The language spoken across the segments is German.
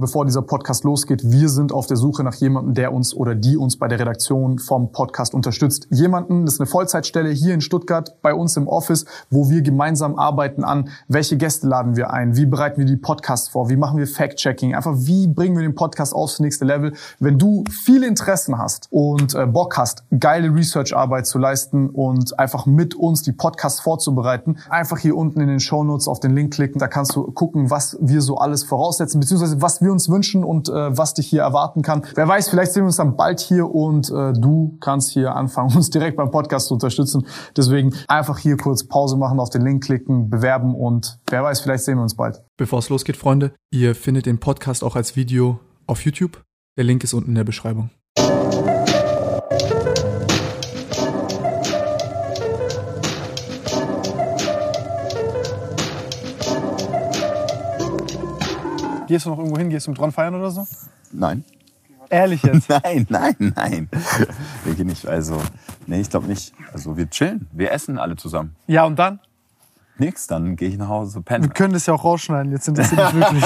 Bevor dieser Podcast losgeht, wir sind auf der Suche nach jemandem, der uns oder die uns bei der Redaktion vom Podcast unterstützt. Jemanden, das ist eine Vollzeitstelle hier in Stuttgart bei uns im Office, wo wir gemeinsam arbeiten an, welche Gäste laden wir ein, wie bereiten wir die Podcasts vor, wie machen wir Fact-Checking, einfach wie bringen wir den Podcast aufs nächste Level. Wenn du viele Interessen hast und äh, Bock hast, geile Research-Arbeit zu leisten und einfach mit uns die Podcasts vorzubereiten, einfach hier unten in den Show Notes auf den Link klicken, da kannst du gucken, was wir so alles voraussetzen, beziehungsweise was wir wir uns wünschen und äh, was dich hier erwarten kann. Wer weiß, vielleicht sehen wir uns dann bald hier und äh, du kannst hier anfangen, uns direkt beim Podcast zu unterstützen. Deswegen einfach hier kurz Pause machen, auf den Link klicken, bewerben und wer weiß, vielleicht sehen wir uns bald. Bevor es losgeht, Freunde, ihr findet den Podcast auch als Video auf YouTube. Der Link ist unten in der Beschreibung. Gehst du noch irgendwo hin? Gehst du mit Ron feiern oder so? Nein. Ehrlich jetzt? nein, nein, nein. Wir gehen nicht. Also, nee, ich glaube nicht. Also, wir chillen. Wir essen alle zusammen. Ja, und dann? Nix, dann gehe ich nach Hause pennen. Wir können das ja auch rausschneiden. Jetzt sind das nicht wirklich.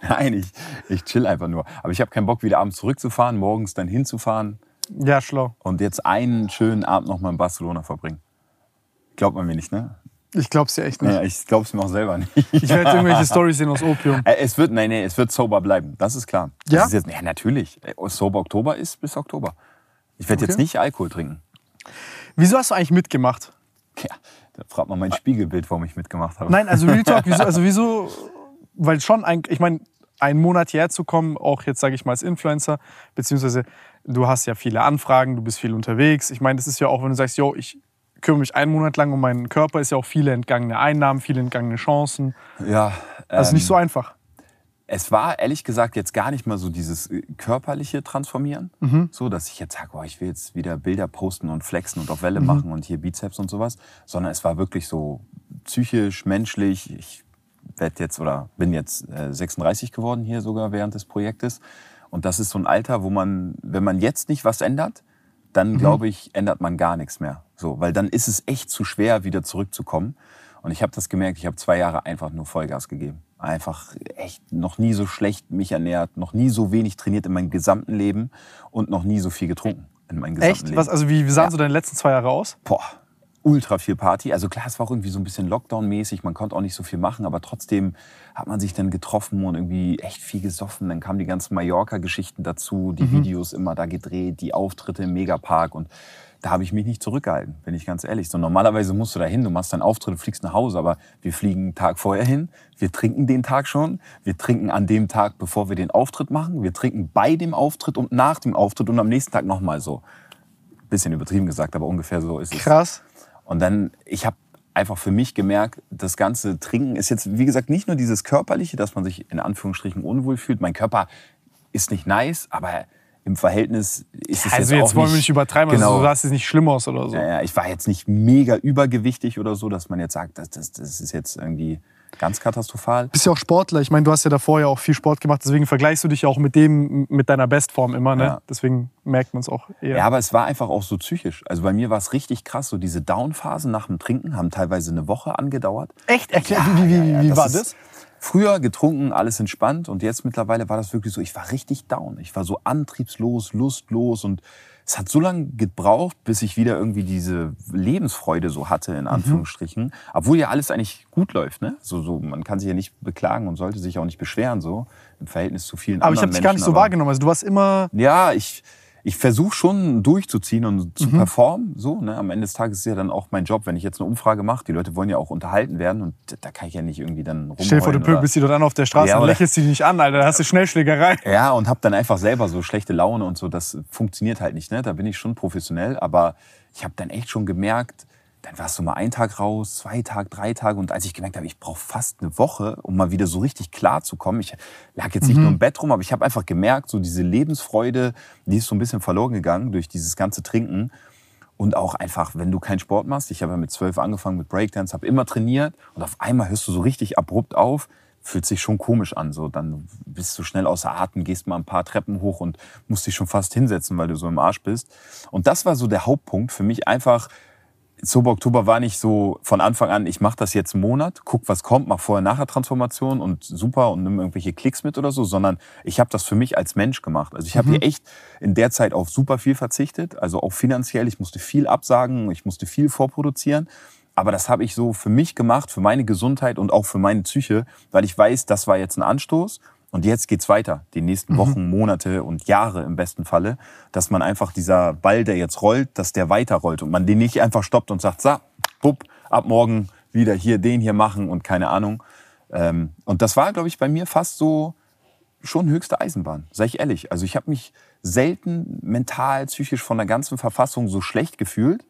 nein, ich, ich chill einfach nur. Aber ich habe keinen Bock, wieder abends zurückzufahren, morgens dann hinzufahren. Ja, schlau. Und jetzt einen schönen Abend noch mal in Barcelona verbringen. Glaubt man mir nicht, ne? Ich glaub's dir echt nicht. Ja, ich glaub's mir auch selber nicht. Ich werde irgendwelche Stories sehen aus Opium. Äh, Es wird, nein, nee, es wird sober bleiben. Das ist klar. Das Ja? Ist jetzt, ja, natürlich. Äh, Sober Oktober ist bis Oktober. Ich werde Okay. jetzt nicht Alkohol trinken. Wieso hast du eigentlich mitgemacht? Ja, da fragt man mein Spiegelbild, warum ich mitgemacht habe. Nein, also Real Talk, wieso, also wieso, weil schon, ein, ich meine, einen Monat hierher zu kommen, auch jetzt sage ich mal als Influencer, beziehungsweise du hast ja viele Anfragen, du bist viel unterwegs. Ich meine, das ist ja auch, wenn du sagst, yo, ich kümmere mich einen Monat lang um meinen Körper, ist ja auch viele entgangene Einnahmen, viele entgangene Chancen. Ja, Also ähm, nicht so einfach. Es war ehrlich gesagt jetzt gar nicht mal so dieses äh, körperliche Transformieren, Mhm. so dass ich jetzt sage, oh, ich will jetzt wieder Bilder posten und flexen und auf Mhm. Welle machen und hier Bizeps und sowas, sondern es war wirklich so psychisch, menschlich. Ich werde jetzt oder bin jetzt äh, 36 geworden hier sogar während des Projektes und das ist so ein Alter, wo man, wenn man jetzt nicht was ändert, dann glaube ich, ändert man gar nichts mehr. So, weil dann ist es echt zu schwer, wieder zurückzukommen. Und ich habe das gemerkt, ich habe zwei Jahre einfach nur Vollgas gegeben. Einfach echt noch nie so schlecht mich ernährt, noch nie so wenig trainiert in meinem gesamten Leben und noch nie so viel getrunken in meinem gesamten Echt? Leben. Was, also wie, wie sahen Ja. so deine letzten zwei Jahre aus? Boah, ultra viel Party. Also klar, es war auch irgendwie so ein bisschen Lockdown-mäßig, man konnte auch nicht so viel machen, aber trotzdem hat man sich dann getroffen und irgendwie echt viel gesoffen. Dann kamen die ganzen Mallorca-Geschichten dazu, die Videos immer da gedreht, die Auftritte im Megapark und da habe ich mich nicht zurückgehalten, bin ich ganz ehrlich. So normalerweise musst du da hin, du machst deinen Auftritt, fliegst nach Hause, aber wir fliegen einen Tag vorher hin, wir trinken den Tag schon, wir trinken an dem Tag, bevor wir den Auftritt machen, wir trinken bei dem Auftritt und nach dem Auftritt und am nächsten Tag nochmal so. Bisschen übertrieben gesagt, aber ungefähr so ist es. Krass. Und dann, ich habe einfach für mich gemerkt, das ganze Trinken ist jetzt, wie gesagt, nicht nur dieses Körperliche, dass man sich in Anführungsstrichen unwohl fühlt. Mein Körper ist nicht nice, aber im Verhältnis ist es Also jetzt, jetzt auch wollen wir nicht, übertreiben, Genau. also du sahst jetzt nicht schlimm aus oder so. ja, ich war jetzt nicht mega übergewichtig oder so, dass man jetzt sagt, das, das, das ist jetzt irgendwie ganz katastrophal. bist ja auch Sportler. Ich meine, du hast ja davor ja auch viel Sport gemacht, deswegen vergleichst du dich ja auch mit dem, mit deiner Bestform immer. Ne? Ja. Deswegen merkt man es auch eher. Ja, aber es war einfach auch so psychisch. Also bei mir war es richtig krass. So diese Down-Phasen nach dem Trinken haben teilweise eine Woche angedauert. Echt? Erklär, Ja, wie wie, ja, wie, das war das? Früher getrunken, alles entspannt und jetzt mittlerweile war das wirklich so, ich war richtig down. Ich war so antriebslos, lustlos und es hat so lange gebraucht, bis ich wieder irgendwie diese Lebensfreude so hatte, Mhm. in Anführungsstrichen. Obwohl ja alles eigentlich gut läuft, ne? So, so, man kann sich ja nicht beklagen und sollte sich auch nicht beschweren, so im Verhältnis zu vielen Aber ich habe anderen dich gar nicht Menschen, so aber- wahrgenommen. Also du warst immer. ja, ich, ich versuche schon durchzuziehen und zu Mhm. performen. So, ne? Am Ende des Tages ist ja dann auch mein Job, wenn ich jetzt eine Umfrage mache. Die Leute wollen ja auch unterhalten werden und da kann ich ja nicht irgendwie dann rumheulen. Stell dir vor, du pöbelst die an auf der Straße Ja, und lächelst die nicht an, Alter. Da hast du Schnellschlägerei. Ja, und habe dann einfach selber so schlechte Laune und so. Das funktioniert halt nicht. Ne? Da bin ich schon professionell. Aber ich habe dann echt schon gemerkt, dann warst du mal einen Tag raus, zwei Tage, drei Tage. Und als ich gemerkt habe, ich brauche fast eine Woche, um mal wieder so richtig klar zu kommen. Ich lag jetzt nicht nur im Bett rum, aber ich habe einfach gemerkt, so diese Lebensfreude, die ist so ein bisschen verloren gegangen durch dieses ganze Trinken. Und auch einfach, wenn du keinen Sport machst, ich habe ja mit zwölf angefangen mit Breakdance, habe immer trainiert und auf einmal hörst du so richtig abrupt auf, fühlt sich schon komisch an. So, dann bist du schnell außer Atem, gehst mal ein paar Treppen hoch und musst dich schon fast hinsetzen, weil du so im Arsch bist. Und das war so der Hauptpunkt für mich einfach, Sober Oktober war nicht so von Anfang an, ich mache das jetzt einen Monat, guck, was kommt, mach vorher-nachher-Transformation und super und nimm irgendwelche Klicks mit oder so, sondern ich habe das für mich als Mensch gemacht. Also ich habe Mhm. hier echt in der Zeit auf super viel verzichtet, also auch finanziell. Ich musste viel absagen, ich musste viel vorproduzieren. Aber das habe ich so für mich gemacht, für meine Gesundheit und auch für meine Psyche, weil ich weiß, das war jetzt ein Anstoß. Und jetzt geht's weiter, die nächsten Wochen, Monate und Jahre im besten Falle, dass man einfach dieser Ball, der jetzt rollt, dass der weiterrollt und man den nicht einfach stoppt und sagt, so, bupp, ab morgen wieder hier den hier machen und keine Ahnung. Ähm, und das war, glaube ich, bei mir fast so schon höchste Eisenbahn, sag ich ehrlich. Also ich habe mich selten mental, psychisch von der ganzen Verfassung so schlecht gefühlt,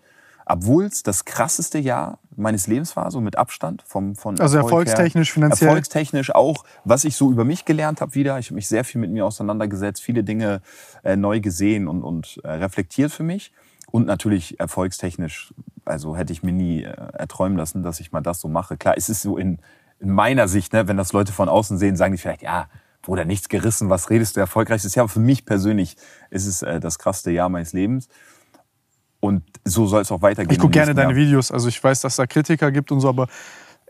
obwohl es das krasseste Jahr meines Lebens war, so mit Abstand vom von Also Erfolg her. erfolgstechnisch, finanziell. Erfolgstechnisch auch, was ich so über mich gelernt habe wieder. Ich habe mich sehr viel mit mir auseinandergesetzt, viele Dinge äh, neu gesehen und, und äh, reflektiert für mich. Und natürlich erfolgstechnisch, also hätte ich mir nie äh, erträumen lassen, dass ich mal das so mache. Klar, es ist so in, in meiner Sicht, ne, wenn das Leute von außen sehen, sagen die vielleicht, ja, Bruder, nichts gerissen, was redest du, erfolgreichstes Jahr. Aber für mich persönlich ist es äh, das krasseste Jahr meines Lebens. Und so soll es auch weitergehen. Ich gucke gerne deine Jahr. Videos. Also ich weiß, dass da Kritiker gibt und so, aber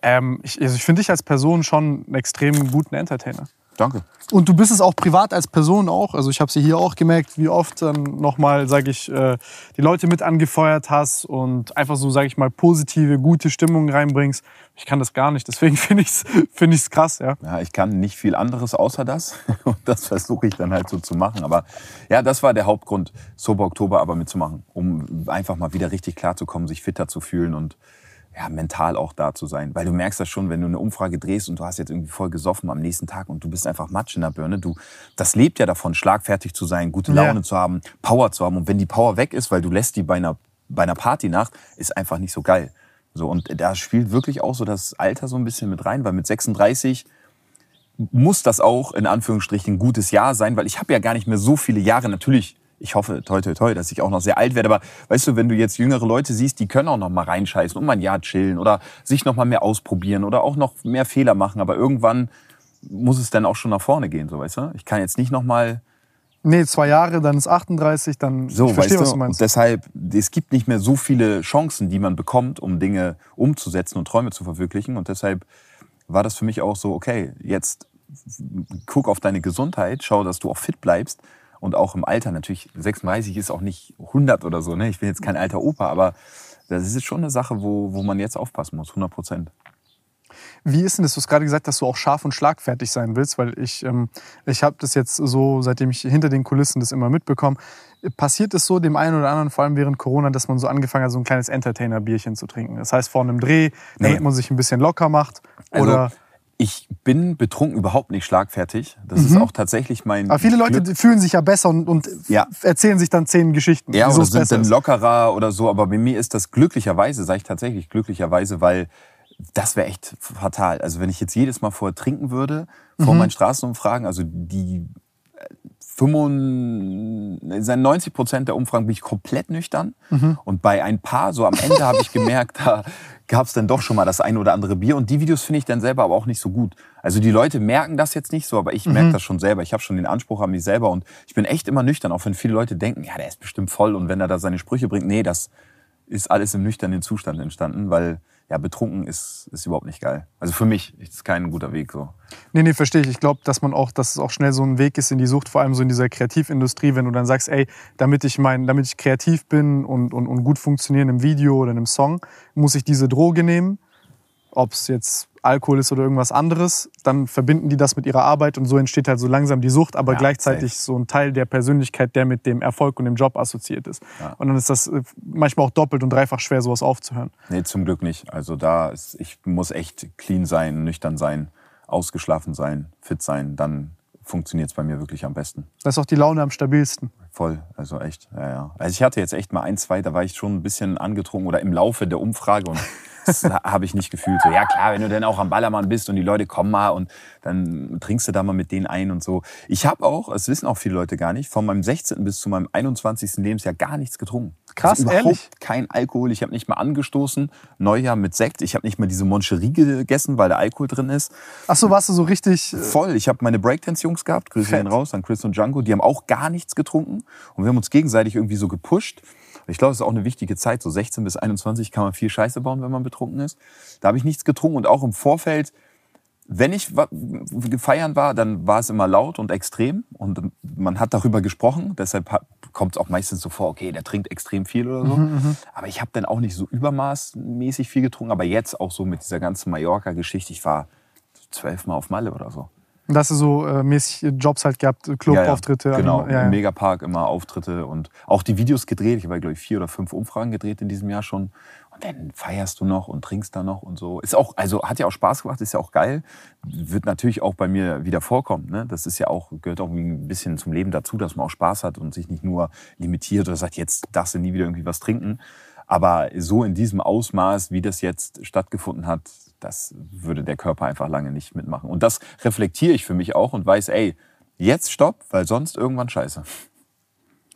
ähm, ich, also ich finde dich als Person schon einen extrem guten Entertainer. Danke. Und du bist es auch privat als Person auch. Also ich habe sie hier auch gemerkt, wie oft dann nochmal, sage ich, äh, die Leute mit angefeuert hast und einfach so, sage ich mal, positive, gute Stimmung reinbringst. Ich kann das gar nicht. Deswegen finde ich es find ich's krass, ja. Ja, ich kann nicht viel anderes außer das. Und das versuche ich dann halt so zu machen. Aber ja, das war der Hauptgrund, Sober Oktober aber mitzumachen, um einfach mal wieder richtig klar zu kommen, sich fitter zu fühlen und ja, mental auch da zu sein. Weil du merkst das schon, wenn du eine Umfrage drehst und du hast jetzt irgendwie voll gesoffen am nächsten Tag und du bist einfach Matsch in der Birne. Du, das lebt ja davon, schlagfertig zu sein, gute Ja. Laune zu haben, Power zu haben. Und wenn die Power weg ist, weil du lässt die bei einer, bei einer Partynacht, ist einfach nicht so geil. So, und da spielt wirklich auch so das Alter so ein bisschen mit rein, weil mit 36 muss das auch in Anführungsstrichen ein gutes Jahr sein, weil ich habe ja gar nicht mehr so viele Jahre. Natürlich, ich hoffe, toi, toi, toi, dass ich auch noch sehr alt werde. Aber weißt du, wenn du jetzt jüngere Leute siehst, die können auch noch mal reinscheißen und mal ein Jahr chillen oder sich noch mal mehr ausprobieren oder auch noch mehr Fehler machen. Aber irgendwann muss es dann auch schon nach vorne gehen, so weißt du. Ich kann jetzt nicht noch mal Nee, zwei Jahre, dann ist 38, dann so, ich verstehe, weißt was du? du meinst. Und deshalb, es gibt nicht mehr so viele Chancen, die man bekommt, um Dinge umzusetzen und Träume zu verwirklichen. Und deshalb war das für mich auch so, okay, jetzt guck auf deine Gesundheit, schau, dass du auch fit bleibst. Und auch im Alter, natürlich, 36 ist auch nicht 100 oder so, ne? Ich bin jetzt kein alter Opa, aber das ist schon eine Sache, wo, wo man jetzt aufpassen muss, 100 Prozent. Wie ist denn das? Du hast gerade gesagt, dass du auch scharf und schlagfertig sein willst, weil ich, ähm, ich habe das jetzt so, seitdem ich hinter den Kulissen das immer mitbekomme. Passiert es so dem einen oder anderen, vor allem während Corona, dass man so angefangen hat, so ein kleines Entertainer-Bierchen zu trinken? Das heißt, vor einem Dreh, damit Nee. man sich ein bisschen locker macht. Also, Oder, ich bin betrunken überhaupt nicht schlagfertig. Das ist auch tatsächlich mein. Mhm. aber viele Leute Glück. fühlen sich ja besser und, und Ja. erzählen sich dann zehn Geschichten. Ja, oder sind dann lockerer oder so. Aber bei mir ist das glücklicherweise, sage ich tatsächlich glücklicherweise, weil das wäre echt fatal. Also wenn ich jetzt jedes Mal vorher trinken würde, vor meinen Straßenumfragen, also die 95, 90 Prozent der Umfragen bin ich komplett nüchtern. Und bei ein paar, so am Ende habe ich gemerkt, da gab es dann doch schon mal das ein oder andere Bier. Und die Videos finde ich dann selber aber auch nicht so gut. Also die Leute merken das jetzt nicht so, aber ich merke das schon selber. Ich habe schon den Anspruch an mich selber und ich bin echt immer nüchtern, auch wenn viele Leute denken, ja, der ist bestimmt voll und wenn er da seine Sprüche bringt. Nee, das ist alles im nüchternen Zustand entstanden, weil ja, betrunken ist, ist überhaupt nicht geil. Also für mich ist kein guter Weg so. Nee, nee, verstehe ich. Ich glaube, dass man auch, dass es auch schnell so ein Weg ist in die Sucht, vor allem so in dieser Kreativindustrie, wenn du dann sagst, ey, damit ich mein, damit ich kreativ bin und, und, und gut funktionieren im Video oder in einem Song, muss ich diese Droge nehmen. Ob es jetzt Alkohol ist oder irgendwas anderes, dann verbinden die das mit ihrer Arbeit und so entsteht halt so langsam die Sucht, aber Ja, gleichzeitig so ein Teil der Persönlichkeit, der mit dem Erfolg und dem Job assoziiert ist. Ja. Und dann ist das äh, manchmal auch doppelt und dreifach schwer, sowas aufzuhören. Nee, zum Glück nicht. Also da ist, ich muss echt clean sein, nüchtern sein, ausgeschlafen sein, fit sein, dann funktioniert es bei mir wirklich am besten. Da ist auch die Laune am stabilsten. Voll, also echt, ja, ja. Also ich hatte jetzt echt mal ein, zwei, da war ich schon ein bisschen angetrunken oder im Laufe der Umfrage und das habe ich nicht gefühlt. So, ja klar, wenn du dann auch am Ballermann bist und die Leute kommen mal und dann trinkst du da mal mit denen ein und so. Ich habe auch, das wissen auch viele Leute gar nicht, von meinem 16. bis zu meinem 21. Lebensjahr gar nichts getrunken. Krass, also ehrlich? kein Alkohol. Ich habe nicht mal angestoßen. Neujahr mit Sekt. Ich habe nicht mal diese Moncherie gegessen, weil da Alkohol drin ist. Ach so, warst du so richtig. äh, Voll. Ich habe meine Breakdance-Jungs gehabt. Grüße Fett. gehen raus an Chris und Django. Die haben auch gar nichts getrunken. Und wir haben uns gegenseitig irgendwie so gepusht. Ich glaube, es ist auch eine wichtige Zeit. So 16 bis 21 kann man viel Scheiße bauen, wenn man betrunken ist. Da habe ich nichts getrunken. Und auch im Vorfeld, wenn ich feiern war, dann war es immer laut und extrem. Und man hat darüber gesprochen. Deshalb kommt es auch meistens so vor, okay, der trinkt extrem viel oder so. Aber ich habe dann auch nicht so übermaßmäßig viel getrunken. Aber jetzt auch so mit dieser ganzen Mallorca-Geschichte. Ich war zwölfmal auf Malle oder so. Da hast du so äh, mäßig Jobs halt gehabt, Clubauftritte. Ja, ja. Genau, Ja, im Megapark immer Auftritte und auch die Videos gedreht. Ich habe, glaube ich, vier oder fünf Umfragen gedreht in diesem Jahr schon. Und dann feierst du noch und trinkst da noch und so. Ist auch, also hat ja auch Spaß gemacht, ist ja auch geil. Wird natürlich auch bei mir wieder vorkommen. Ne? Das ist ja auch, gehört auch ein bisschen zum Leben dazu, dass man auch Spaß hat und sich nicht nur limitiert oder sagt, jetzt darfst du nie wieder irgendwie was trinken. Aber so in diesem Ausmaß, wie das jetzt stattgefunden hat, das würde der Körper einfach lange nicht mitmachen. Und das reflektiere ich für mich auch und weiß, ey, jetzt stopp, weil sonst irgendwann scheiße.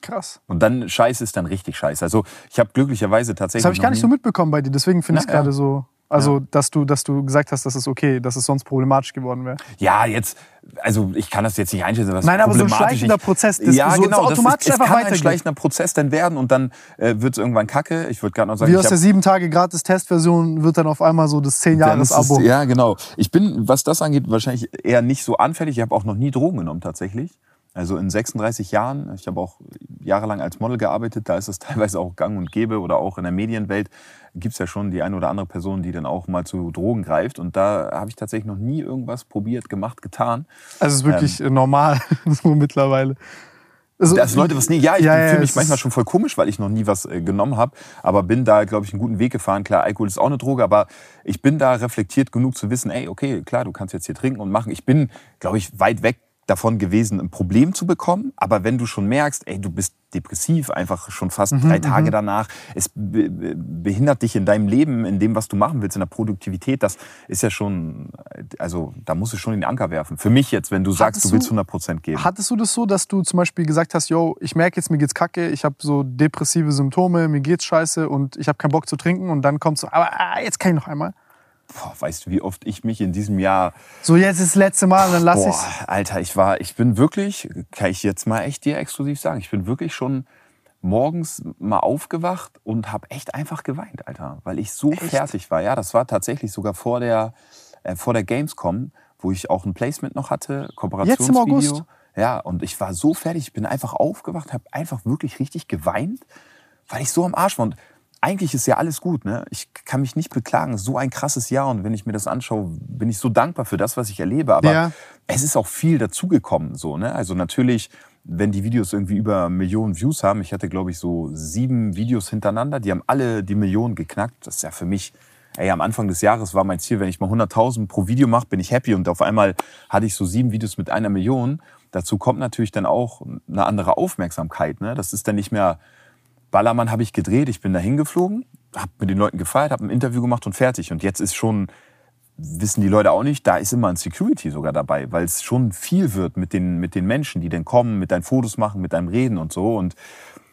Krass. Und dann scheiße ist dann richtig scheiße. Also ich habe glücklicherweise tatsächlich. Das habe ich gar nicht so mitbekommen bei dir. Deswegen finde ich es Na, ja. gerade so. Also, dass, du, dass du gesagt hast, das ist okay, dass es sonst problematisch geworden wäre. Ja, jetzt, also ich kann das jetzt nicht einschätzen. Was Nein, aber so ein schleichender ich- Prozess, das ja, so genau, automatisch das ist, es einfach kann ein schleichender Prozess dann werden und dann äh, wird es irgendwann kacke. Ich würde gerade noch sagen, Wie aus der sieben Tage gratis Testversion wird dann auf einmal so das zehn Jahres ist Abo. Ja, genau. Ich bin, was das angeht, wahrscheinlich eher nicht so anfällig. Ich habe auch noch nie Drogen genommen tatsächlich. Also in 36 Jahren, ich habe auch jahrelang als Model gearbeitet, da ist es teilweise auch gang und gäbe oder auch in der Medienwelt gibt's ja schon die eine oder andere Person, die dann auch mal zu Drogen greift. Und da habe ich tatsächlich noch nie irgendwas probiert, gemacht, getan. Also es ist wirklich äh, normal so mittlerweile. Also, Dass Leute was nie, ja, ich Ja, ja, fühle es mich manchmal schon voll komisch, weil ich noch nie was äh, genommen habe, aber bin da, glaube ich, einen guten Weg gefahren. Klar, Alkohol ist auch eine Droge, aber ich bin da reflektiert genug zu wissen, ey, okay, klar, du kannst jetzt hier trinken und machen. Ich bin, glaube ich, weit weg davon gewesen, ein Problem zu bekommen. Aber wenn du schon merkst, ey, du bist depressiv, einfach schon fast Mhm, drei Tage danach, es be be- behindert dich in deinem Leben, in dem, was du machen willst, in der Produktivität, das ist ja schon, also da musst du schon den Anker werfen. Für mich jetzt, wenn du sagst, Hattest du willst du- 100 Prozent geben. Hattest du das so, dass du zum Beispiel gesagt hast, yo, ich merke jetzt, mir geht's kacke, ich habe so depressive Symptome, mir geht's scheiße und ich habe keinen Bock zu trinken und dann kommt so, aber ah, jetzt kann ich noch einmal. Boah, weißt du, wie oft ich mich in diesem Jahr So, jetzt ist das letzte Mal, dann lass ich's. Alter, ich war, ich bin wirklich, kann ich jetzt mal echt dir exklusiv sagen, ich bin wirklich schon morgens mal aufgewacht und habe echt einfach geweint, Alter, weil ich so fertig war. Ja, das war tatsächlich sogar vor der, äh, vor der Gamescom, wo ich auch ein Placement noch hatte, Kooperationsvideo. August? Ja, und ich war so fertig, ich bin einfach aufgewacht, habe einfach wirklich richtig geweint, weil ich so am Arsch war. Und eigentlich ist ja alles gut, ne? Ich kann mich nicht beklagen. So ein krasses Jahr und wenn ich mir das anschaue, bin ich so dankbar für das, was ich erlebe. Aber Ja. es ist auch viel dazugekommen, so, ne? Also natürlich, wenn die Videos irgendwie über Millionen Views haben, ich hatte, glaube ich, so sieben Videos hintereinander, die haben alle die Millionen geknackt. Das ist ja für mich, ey, am Anfang des Jahres war mein Ziel, wenn ich mal 100.000 pro Video mache, bin ich happy. Und auf einmal hatte ich so sieben Videos mit einer Million. Dazu kommt natürlich dann auch eine andere Aufmerksamkeit, ne? Das ist dann nicht mehr, Ballermann habe ich gedreht, ich bin da hingeflogen, habe mit den Leuten gefeiert, habe ein Interview gemacht und fertig. Und jetzt ist schon, wissen die Leute auch nicht, da ist immer ein Security sogar dabei, weil es schon viel wird mit den, mit den Menschen, die dann kommen, mit deinen Fotos machen, mit deinem Reden und so. Und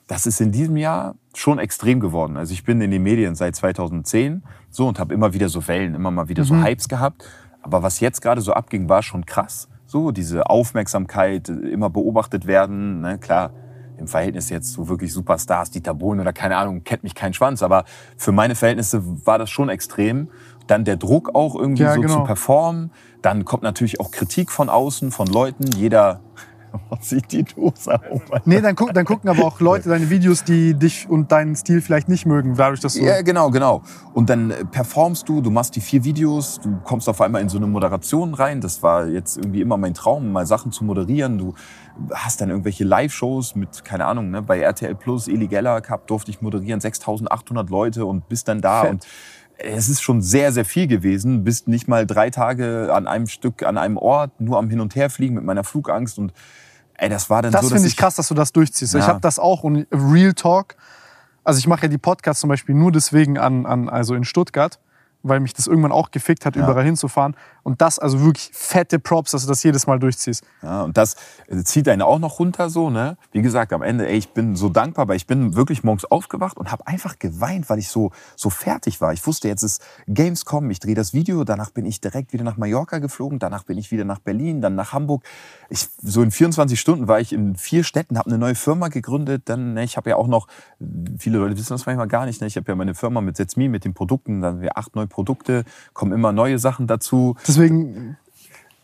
das ist in diesem Jahr schon extrem geworden. Also ich bin in den Medien seit 2010 so und habe immer wieder so Wellen, immer mal wieder so Hypes gehabt. Aber was jetzt gerade so abging, war schon krass. So diese Aufmerksamkeit, immer beobachtet werden. Ne? Klar, im Verhältnis jetzt zu wirklich Superstars, Dieter Bohlen oder keine Ahnung, kennt mich kein Schwanz. Aber für meine Verhältnisse war das schon extrem. Dann der Druck auch irgendwie Ja, so genau. zu performen. Dann kommt natürlich auch Kritik von außen, von Leuten. Jeder sieht die Dose auf. Nee, dann, guck, dann gucken aber auch Leute deine Videos, die dich und deinen Stil vielleicht nicht mögen, dadurch, dass du. Ja, genau, genau. Und dann äh, performst du, du machst die vier Videos, du kommst auf einmal in so eine Moderation rein. Das war jetzt irgendwie immer mein Traum, mal Sachen zu moderieren. Du hast dann irgendwelche Live-Shows mit, keine Ahnung, ne, bei RTL Plus, Geller Cup durfte ich moderieren, 6800 Leute und bist dann da. Fett. Und es ist schon sehr, sehr viel gewesen. Bist nicht mal drei Tage an einem Stück, an einem Ort, nur am Hin- und Herfliegen mit meiner Flugangst. Und ey, das war dann Das so, dass finde ich krass, dass du das durchziehst. Ich Ja. habe das auch und Real Talk. Also ich mache ja die Podcasts zum Beispiel nur deswegen an, an also in Stuttgart, weil mich das irgendwann auch gefickt hat, Ja. überall hinzufahren. Und das, also wirklich fette Props, dass du das jedes Mal durchziehst. Ja, und das äh, zieht einen auch noch runter so, ne? Wie gesagt, am Ende, ey, ich bin so dankbar, weil ich bin wirklich morgens aufgewacht und habe einfach geweint, weil ich so, so fertig war. Ich wusste, jetzt ist Gamescom, ich drehe das Video, danach bin ich direkt wieder nach Mallorca geflogen, danach bin ich wieder nach Berlin, dann nach Hamburg. Ich, so in 24 Stunden war ich in vier Städten, habe eine neue Firma gegründet. Dann, ne, ich habe ja auch noch, viele Leute wissen das manchmal gar nicht, ne? ich habe ja meine Firma mit Setzmi, mit den Produkten, dann haben wir acht neue Produkte, kommen immer neue Sachen dazu. Deswegen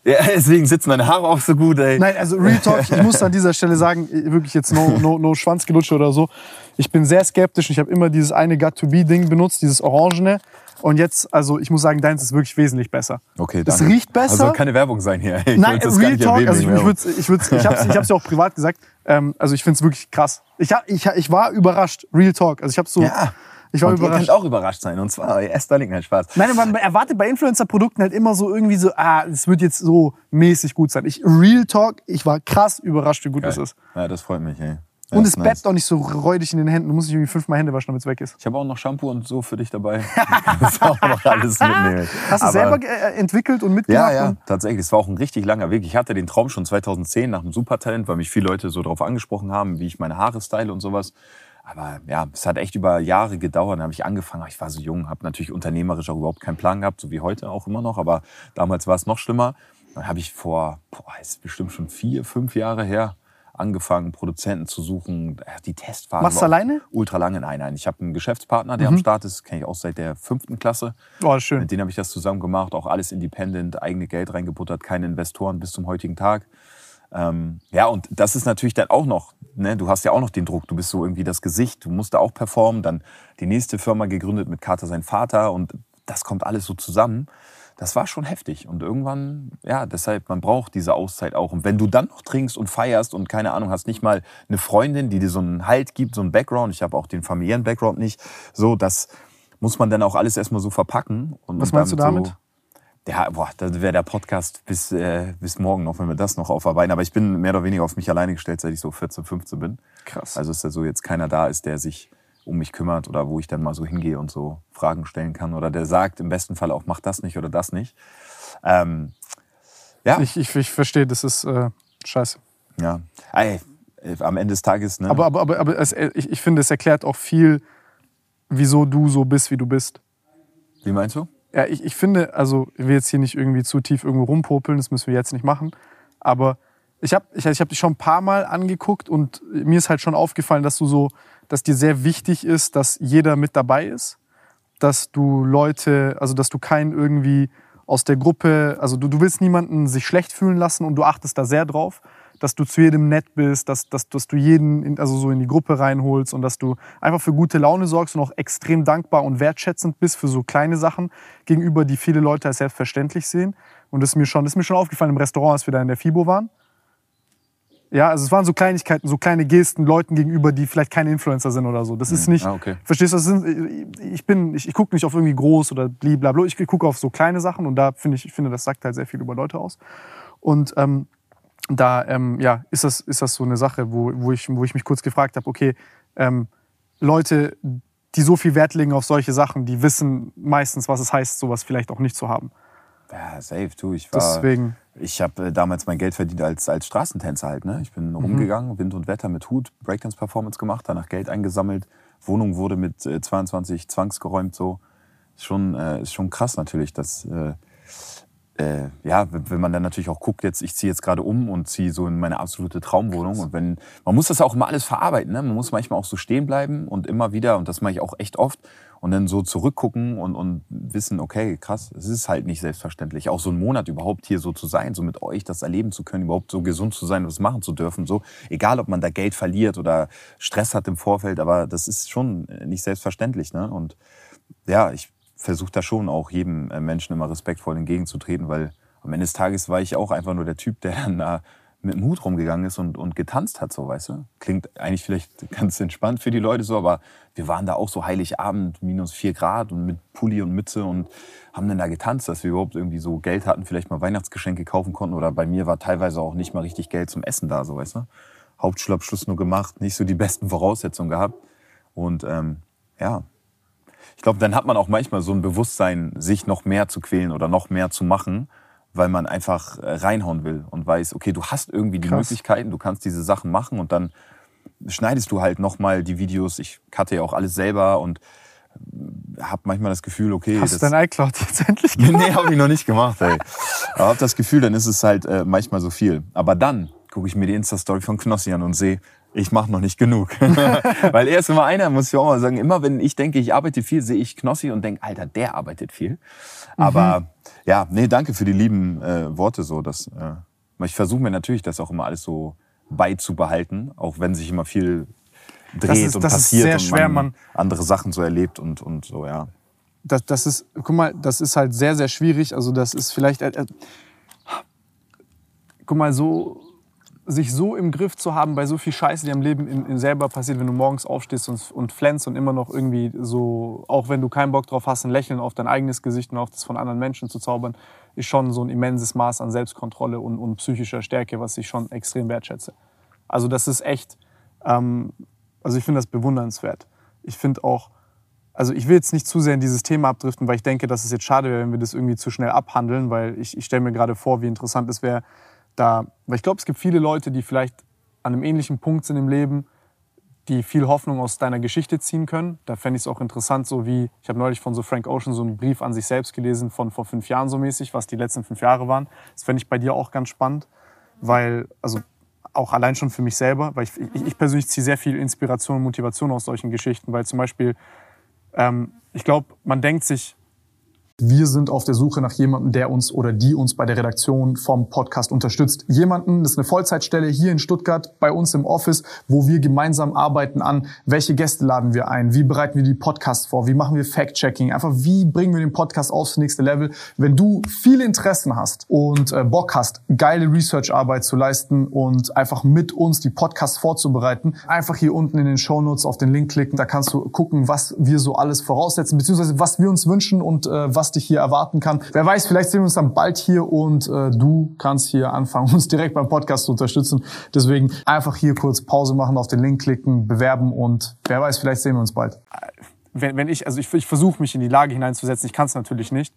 Ja, deswegen sitzen meine Haare auch so gut, ey. Nein, also Real Talk, ich muss an dieser Stelle sagen, wirklich jetzt no, no, no Schwanzgelutsche oder so. Ich bin sehr skeptisch. Ich habe immer dieses eine Got-to-Be-Ding benutzt, dieses Orangene. Und jetzt, also ich muss sagen, deins ist wirklich wesentlich besser. Okay, Es danke. riecht besser. Also keine Werbung sein hier. Ich Nein, Real Talk, also ich, würd's, ich, würd's, ich habe es ich hab's ja auch privat gesagt. Ähm, also ich finde es wirklich krass. Ich, ich, ich war überrascht, Real Talk. Also ich habe so, Ja. Ich war und ihr überrascht. könnt auch überrascht sein. Und zwar, ey, esst da Link, Spaß. Nein, man erwartet bei Influencer-Produkten halt immer so irgendwie so, ah, es wird jetzt so mäßig gut sein. Ich, Real Talk, ich war krass überrascht, wie gut das ist. Ja, das freut mich, ey. Und Das es ist bleibt auch nicht so räudig in den Händen. Du musst nicht irgendwie fünfmal Hände waschen, damit es weg ist. Ich habe auch noch Shampoo und so für dich dabei. das auch noch alles mitnehmen. Hast du selber äh, entwickelt und mitgemacht? Ja, ja, Und tatsächlich. Es war auch ein richtig langer Weg. Ich hatte den Traum schon 2010 nach dem Supertalent, weil mich viele Leute so darauf angesprochen haben, wie ich meine Haare style und sowas. Aber ja, es hat echt über Jahre gedauert. Dann habe ich angefangen. Ich war so jung, habe natürlich unternehmerisch auch überhaupt keinen Plan gehabt, so wie heute auch immer noch. Aber damals war es noch schlimmer. Dann habe ich vor, boah, ist bestimmt schon vier, fünf Jahre her, angefangen, Produzenten zu suchen. Die Testphase Machst du alleine? Ultra lange. Nein, nein. Ich habe einen Geschäftspartner, der am Start ist. Kenne ich auch seit der fünften Klasse. Oh, schön. Mit denen habe ich das zusammen gemacht, auch alles independent, eigene Geld reingebuttert, keine Investoren bis zum heutigen Tag. Ähm, ja, und das ist natürlich dann auch noch, ne, du hast ja auch noch den Druck, du bist so irgendwie das Gesicht, du musst da auch performen, dann die nächste Firma gegründet mit Carter sein Vater und das kommt alles so zusammen. Das war schon heftig und irgendwann, ja, deshalb, man braucht diese Auszeit auch. Und wenn du dann noch trinkst und feierst und keine Ahnung, hast nicht mal eine Freundin, die dir so einen Halt gibt, so einen Background, ich habe auch den familiären Background nicht, so, das muss man dann auch alles erstmal so verpacken. Und, Was meinst du damit? So, ja, boah, das wäre der Podcast bis, äh, bis morgen noch, wenn wir das noch aufarbeiten. Aber ich bin mehr oder weniger auf mich alleine gestellt, seit ich so 14, 15 bin. Krass. Also ist da so jetzt keiner da ist, der sich um mich kümmert oder wo ich dann mal so hingehe und so Fragen stellen kann oder der sagt im besten Fall auch, mach das nicht oder das nicht. Ähm, ja, Ich, ich, ich verstehe, das ist äh, scheiße. ja. Ey, äh, am Ende des Tages, ne? Aber, aber, aber, aber es, äh, ich, ich finde, es erklärt auch viel, wieso du so bist, wie du bist. Wie meinst du? Ja, ich, ich finde, also ich will jetzt hier nicht irgendwie zu tief irgendwo rumpopeln, das müssen wir jetzt nicht machen. Aber ich habe ich, ich hab dich schon ein paar Mal angeguckt und mir ist halt schon aufgefallen, dass du so, dass dir sehr wichtig ist, dass jeder mit dabei ist. Dass du Leute, also dass du keinen irgendwie aus der Gruppe, also du, du willst niemanden sich schlecht fühlen lassen und du achtest da sehr drauf, dass du zu jedem nett bist, dass, dass, dass du jeden in, also so in die Gruppe reinholst und dass du einfach für gute Laune sorgst und auch extrem dankbar und wertschätzend bist für so kleine Sachen gegenüber, die viele Leute als selbstverständlich sehen. Und das ist mir schon, das ist mir schon aufgefallen im Restaurant, als wir da in der FIBO waren. Ja, also es waren so Kleinigkeiten, so kleine Gesten Leuten gegenüber, die vielleicht keine Influencer sind oder so. Das ist nicht, Ah, okay. verstehst du, das sind, ich bin, ich, ich gucke nicht auf irgendwie groß oder blablabla, ich gucke auf so kleine Sachen und da finde ich, ich finde, das sagt halt sehr viel über Leute aus. Und ähm, da ähm, ja, ist, das, ist das so eine Sache, wo, wo, ich, wo ich mich kurz gefragt habe, okay, ähm, Leute, die so viel Wert legen auf solche Sachen, die wissen meistens, was es heißt, sowas vielleicht auch nicht zu haben. Ja, safe, du. Ich war, Deswegen. Ich habe äh, damals mein Geld verdient als, als Straßentänzer halt. Ne? Ich bin rumgegangen, Wind und Wetter mit Hut, Breakdance-Performance gemacht, danach Geld eingesammelt. Wohnung wurde mit äh, 22 zwangsgeräumt. So. Ist schon, äh, ist schon krass natürlich, dass... Äh, äh, ja, wenn man dann natürlich auch guckt, jetzt ich ziehe jetzt gerade um und ziehe so in meine absolute Traumwohnung und wenn man muss das auch immer alles verarbeiten, ne? Man muss manchmal auch so stehen bleiben und immer wieder und das mache ich auch echt oft und dann so zurückgucken und, und wissen, okay, krass, es ist halt nicht selbstverständlich, auch so einen Monat überhaupt hier so zu sein, so mit euch das erleben zu können, überhaupt so gesund zu sein, was machen zu dürfen, so egal, ob man da Geld verliert oder Stress hat im Vorfeld, aber das ist schon nicht selbstverständlich, ne? Und ja, ich versuche da schon auch jedem äh, Menschen immer respektvoll entgegenzutreten, weil am Ende des Tages war ich auch einfach nur der Typ, der dann da mit dem Hut rumgegangen ist und, und getanzt hat, so, weißt du? Klingt eigentlich vielleicht ganz entspannt für die Leute so, aber wir waren da auch so Heiligabend, minus vier Grad und mit Pulli und Mütze und haben dann da getanzt, dass wir überhaupt irgendwie so Geld hatten, vielleicht mal Weihnachtsgeschenke kaufen konnten oder bei mir war teilweise auch nicht mal richtig Geld zum Essen da, so, weißt du? Hauptschulabschluss nur gemacht, nicht so die besten Voraussetzungen gehabt und ähm, ja, ich glaube, dann hat man auch manchmal so ein Bewusstsein, sich noch mehr zu quälen oder noch mehr zu machen, weil man einfach äh, reinhauen will und weiß, okay, du hast irgendwie die Krass. Möglichkeiten, du kannst diese Sachen machen und dann schneidest du halt nochmal die Videos. Ich cutte ja auch alles selber und habe manchmal das Gefühl, okay, Hast du dein iCloud jetzt endlich gemacht? nee, habe ich noch nicht gemacht, ey. Aber hab das Gefühl, dann ist es halt äh, manchmal so viel. Aber dann gucke ich mir die Insta-Story von Knossi an und sehe, ich mache noch nicht genug. Weil er ist immer einer, muss ich auch mal sagen, immer wenn ich denke, ich arbeite viel, sehe ich Knossi und denke, Alter, der arbeitet viel. Aber ja, nee, danke für die lieben äh, Worte so. Dass, äh, ich versuche mir natürlich das auch immer alles so beizubehalten, auch wenn sich immer viel dreht ist- und das ist passiert sehr und schwer, man Mann. andere Sachen so erlebt und, und so, ja. das, das ist, guck mal, das ist halt sehr, sehr schwierig. Also das ist vielleicht, äh, äh, guck mal, so sich so im Griff zu haben bei so viel Scheiße, die am Leben in, in selber passiert, wenn du morgens aufstehst und, und flänzt und immer noch irgendwie so, auch wenn du keinen Bock drauf hast, ein Lächeln auf dein eigenes Gesicht und auf das von anderen Menschen zu zaubern, ist schon so ein immenses Maß an Selbstkontrolle und, und psychischer Stärke, was ich schon extrem wertschätze. Also das ist echt, ähm, also ich finde das bewundernswert. Ich finde auch, also ich will jetzt nicht zu sehr in dieses Thema abdriften, weil ich denke, dass es jetzt schade wäre, wenn wir das irgendwie zu schnell abhandeln, weil ich, ich stelle mir gerade vor, wie interessant es wäre, da, weil ich glaube, es gibt viele Leute, die vielleicht an einem ähnlichen Punkt sind im Leben, die viel Hoffnung aus deiner Geschichte ziehen können. Da fände ich es auch interessant, so wie, ich habe neulich von so Frank Ocean so einen Brief an sich selbst gelesen von vor fünf Jahren so mäßig, was die letzten fünf Jahre waren. Das fände ich bei dir auch ganz spannend, weil, also auch allein schon für mich selber, weil ich, ich, ich persönlich ziehe sehr viel Inspiration und Motivation aus solchen Geschichten, weil zum Beispiel, ähm, ich glaube, man denkt sich, wir sind auf der Suche nach jemandem, der uns oder die uns bei der Redaktion vom Podcast unterstützt. Jemanden, das ist eine Vollzeitstelle hier in Stuttgart bei uns im Office, wo wir gemeinsam arbeiten an, welche Gäste laden wir ein, wie bereiten wir die Podcasts vor, wie machen wir Fact-Checking, einfach wie bringen wir den Podcast aufs nächste Level. Wenn du viele Interessen hast und äh, Bock hast, geile Research-Arbeit zu leisten und einfach mit uns die Podcasts vorzubereiten, einfach hier unten in den Show Notes auf den Link klicken, da kannst du gucken, was wir so alles voraussetzen, beziehungsweise was wir uns wünschen und äh, was dich hier erwarten kann. Wer weiß, vielleicht sehen wir uns dann bald hier und äh, du kannst hier anfangen, uns direkt beim Podcast zu unterstützen. Deswegen einfach hier kurz Pause machen, auf den Link klicken, bewerben und wer weiß, vielleicht sehen wir uns bald. Wenn, wenn ich, also ich, ich versuche mich in die Lage hineinzusetzen, ich kann es natürlich nicht.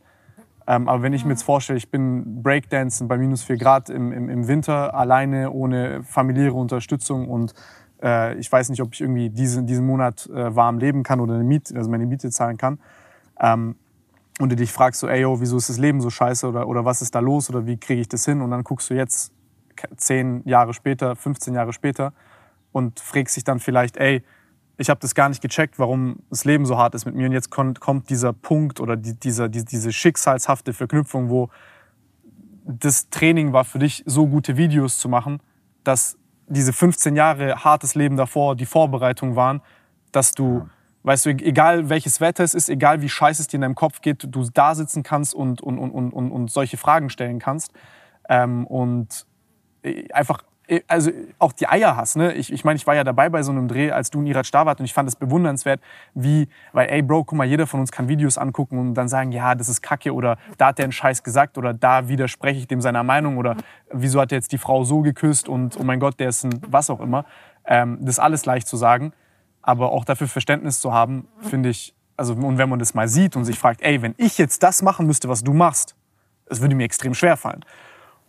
Ähm, aber wenn ich mir jetzt vorstelle, ich bin Breakdancen bei minus 4 Grad im, im, im Winter, alleine, ohne familiäre Unterstützung und äh, ich weiß nicht, ob ich irgendwie diesen, diesen Monat äh, warm leben kann oder eine Miete, also meine Miete zahlen kann. Ähm, und du dich fragst so, ey, yo, wieso ist das Leben so scheiße oder, oder was ist da los oder wie kriege ich das hin? Und dann guckst du jetzt zehn Jahre später, 15 Jahre später und fragst dich dann vielleicht, ey, ich habe das gar nicht gecheckt, warum das Leben so hart ist mit mir. Und jetzt kommt, dieser Punkt oder die, dieser, die, diese schicksalshafte Verknüpfung, wo das Training war für dich, so gute Videos zu machen, dass diese 15 Jahre hartes Leben davor die Vorbereitung waren, dass du, weißt du, egal welches Wetter es ist, egal wie scheiße es dir in deinem Kopf geht, du da sitzen kannst und, und, und, und, und, solche Fragen stellen kannst. Ähm, und äh, einfach, äh, also auch die Eier hast. Ne? Ich, ich meine, ich war ja dabei bei so einem Dreh, als du und Irat da wart und ich fand es bewundernswert, wie, weil, ey Bro, guck mal, jeder von uns kann Videos angucken und dann sagen, ja, das ist Kacke oder da hat der einen Scheiß gesagt oder da widerspreche ich dem seiner Meinung oder wieso hat er jetzt die Frau so geküsst und oh mein Gott, der ist ein was auch immer. Ähm, das ist alles leicht zu sagen, aber auch dafür Verständnis zu haben, finde ich, also und wenn man das mal sieht und sich fragt, ey, wenn ich jetzt das machen müsste, was du machst, es würde mir extrem schwer fallen.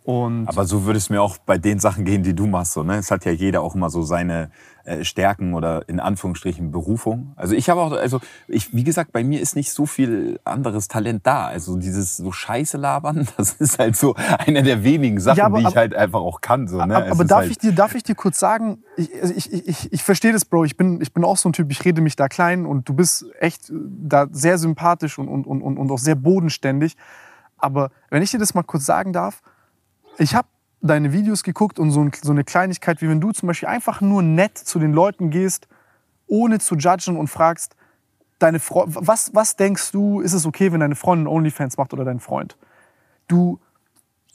Und Aber so würde es mir auch bei den Sachen gehen, die du machst. So, ne? Es hat ja jeder auch immer so seine äh, Stärken oder in Anführungsstrichen Berufung. Also ich habe auch, also ich, wie gesagt, bei mir ist nicht so viel anderes Talent da. Also dieses so Scheiße labern, das ist halt so einer der wenigen Sachen, Ja, aber- die ich aber- halt einfach auch kann. So, ne? Aber, darf, halt, ich dir, darf ich dir kurz sagen, ich, also ich, ich, ich, ich verstehe das, Bro. Ich bin, ich bin auch so ein Typ, ich rede mich da klein und du bist echt äh, da sehr sympathisch und, und, und und auch sehr bodenständig. Aber wenn ich dir das mal kurz sagen darf, ich habe deine Videos geguckt und so, ein, so eine Kleinigkeit, wie wenn du zum Beispiel einfach nur nett zu den Leuten gehst, ohne zu judgen und fragst, deine Fre was, was denkst du, ist es okay, wenn deine Freundin OnlyFans macht oder dein Freund? Du,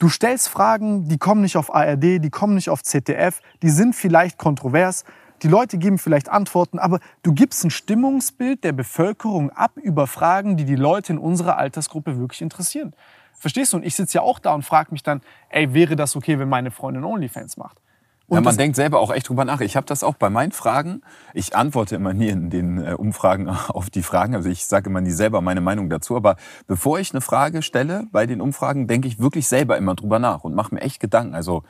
Du stellst Fragen, die kommen nicht auf ARD, die kommen nicht auf ZDF, die sind vielleicht kontrovers, die Leute geben vielleicht Antworten, aber du gibst ein Stimmungsbild der Bevölkerung ab über Fragen, die die Leute in unserer Altersgruppe wirklich interessieren. Verstehst du? Und ich sitze ja auch da und frage mich dann, ey, wäre das okay, wenn meine Freundin OnlyFans macht? Und ja, man denkt selber auch echt drüber nach. Ich habe das auch bei meinen Fragen. Ich antworte immer nie in den äh, Umfragen auf die Fragen. Also ich sage immer nie selber meine Meinung dazu. Aber bevor ich eine Frage stelle bei den Umfragen, denke ich wirklich selber immer drüber nach und mache mir echt Gedanken. Also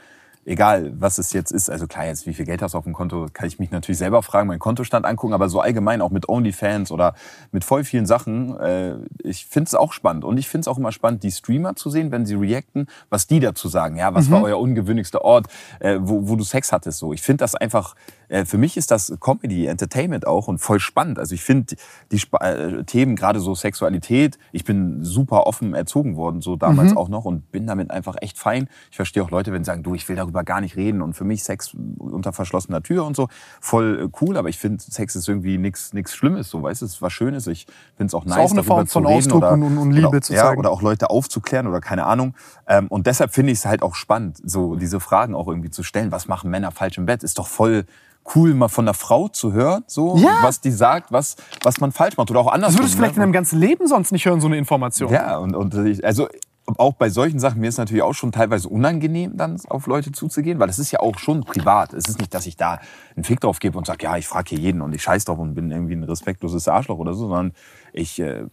egal, was es jetzt ist. Also klar, jetzt wie viel Geld hast du auf dem Konto, kann ich mich natürlich selber fragen, meinen Kontostand angucken. Aber so allgemein auch mit OnlyFans oder mit voll vielen Sachen. Äh, ich finde es auch spannend. Und ich finde es auch immer spannend, die Streamer zu sehen, wenn sie reacten, was die dazu sagen. Ja, was war euer ungewöhnlichster Ort, äh, wo, wo du Sex hattest? So, ich finde das einfach. Äh, für mich ist das Comedy, Entertainment auch und voll spannend. Also ich finde die Sp äh, Themen, gerade so Sexualität, ich bin super offen erzogen worden, so damals auch noch und bin damit einfach echt fein. Ich verstehe auch Leute, wenn sie sagen, du, ich will darüber gar nicht reden und für mich Sex unter verschlossener Tür und so, voll äh, cool, aber ich finde, Sex ist irgendwie nichts nichts Schlimmes, so, weißt du, es ist was Schönes. Ich finde es auch nice, auch eine darüber Form zu von reden Ausdruck oder, und- und- Liebe oder, zu ja, zeigen. Oder auch Leute aufzuklären oder keine Ahnung. Ähm, und deshalb finde ich es halt auch spannend, so diese Fragen auch irgendwie zu stellen. Was machen Männer falsch im Bett? Ist doch voll cool, mal von einer Frau zu hören, so, Ja. was die sagt, was, was man falsch macht oder auch Das andersrum. würdest du vielleicht in ne? deinem ganzen Leben sonst nicht hören, so eine Information. Ja, und, und ich, also auch bei solchen Sachen, mir ist natürlich auch schon teilweise unangenehm, dann auf Leute zuzugehen, weil es ist ja auch schon privat. Es ist nicht, dass ich da einen Fick drauf gebe und sage, ja, ich frage hier jeden und ich scheiß drauf und bin irgendwie ein respektloses Arschloch oder so, sondern ich äh,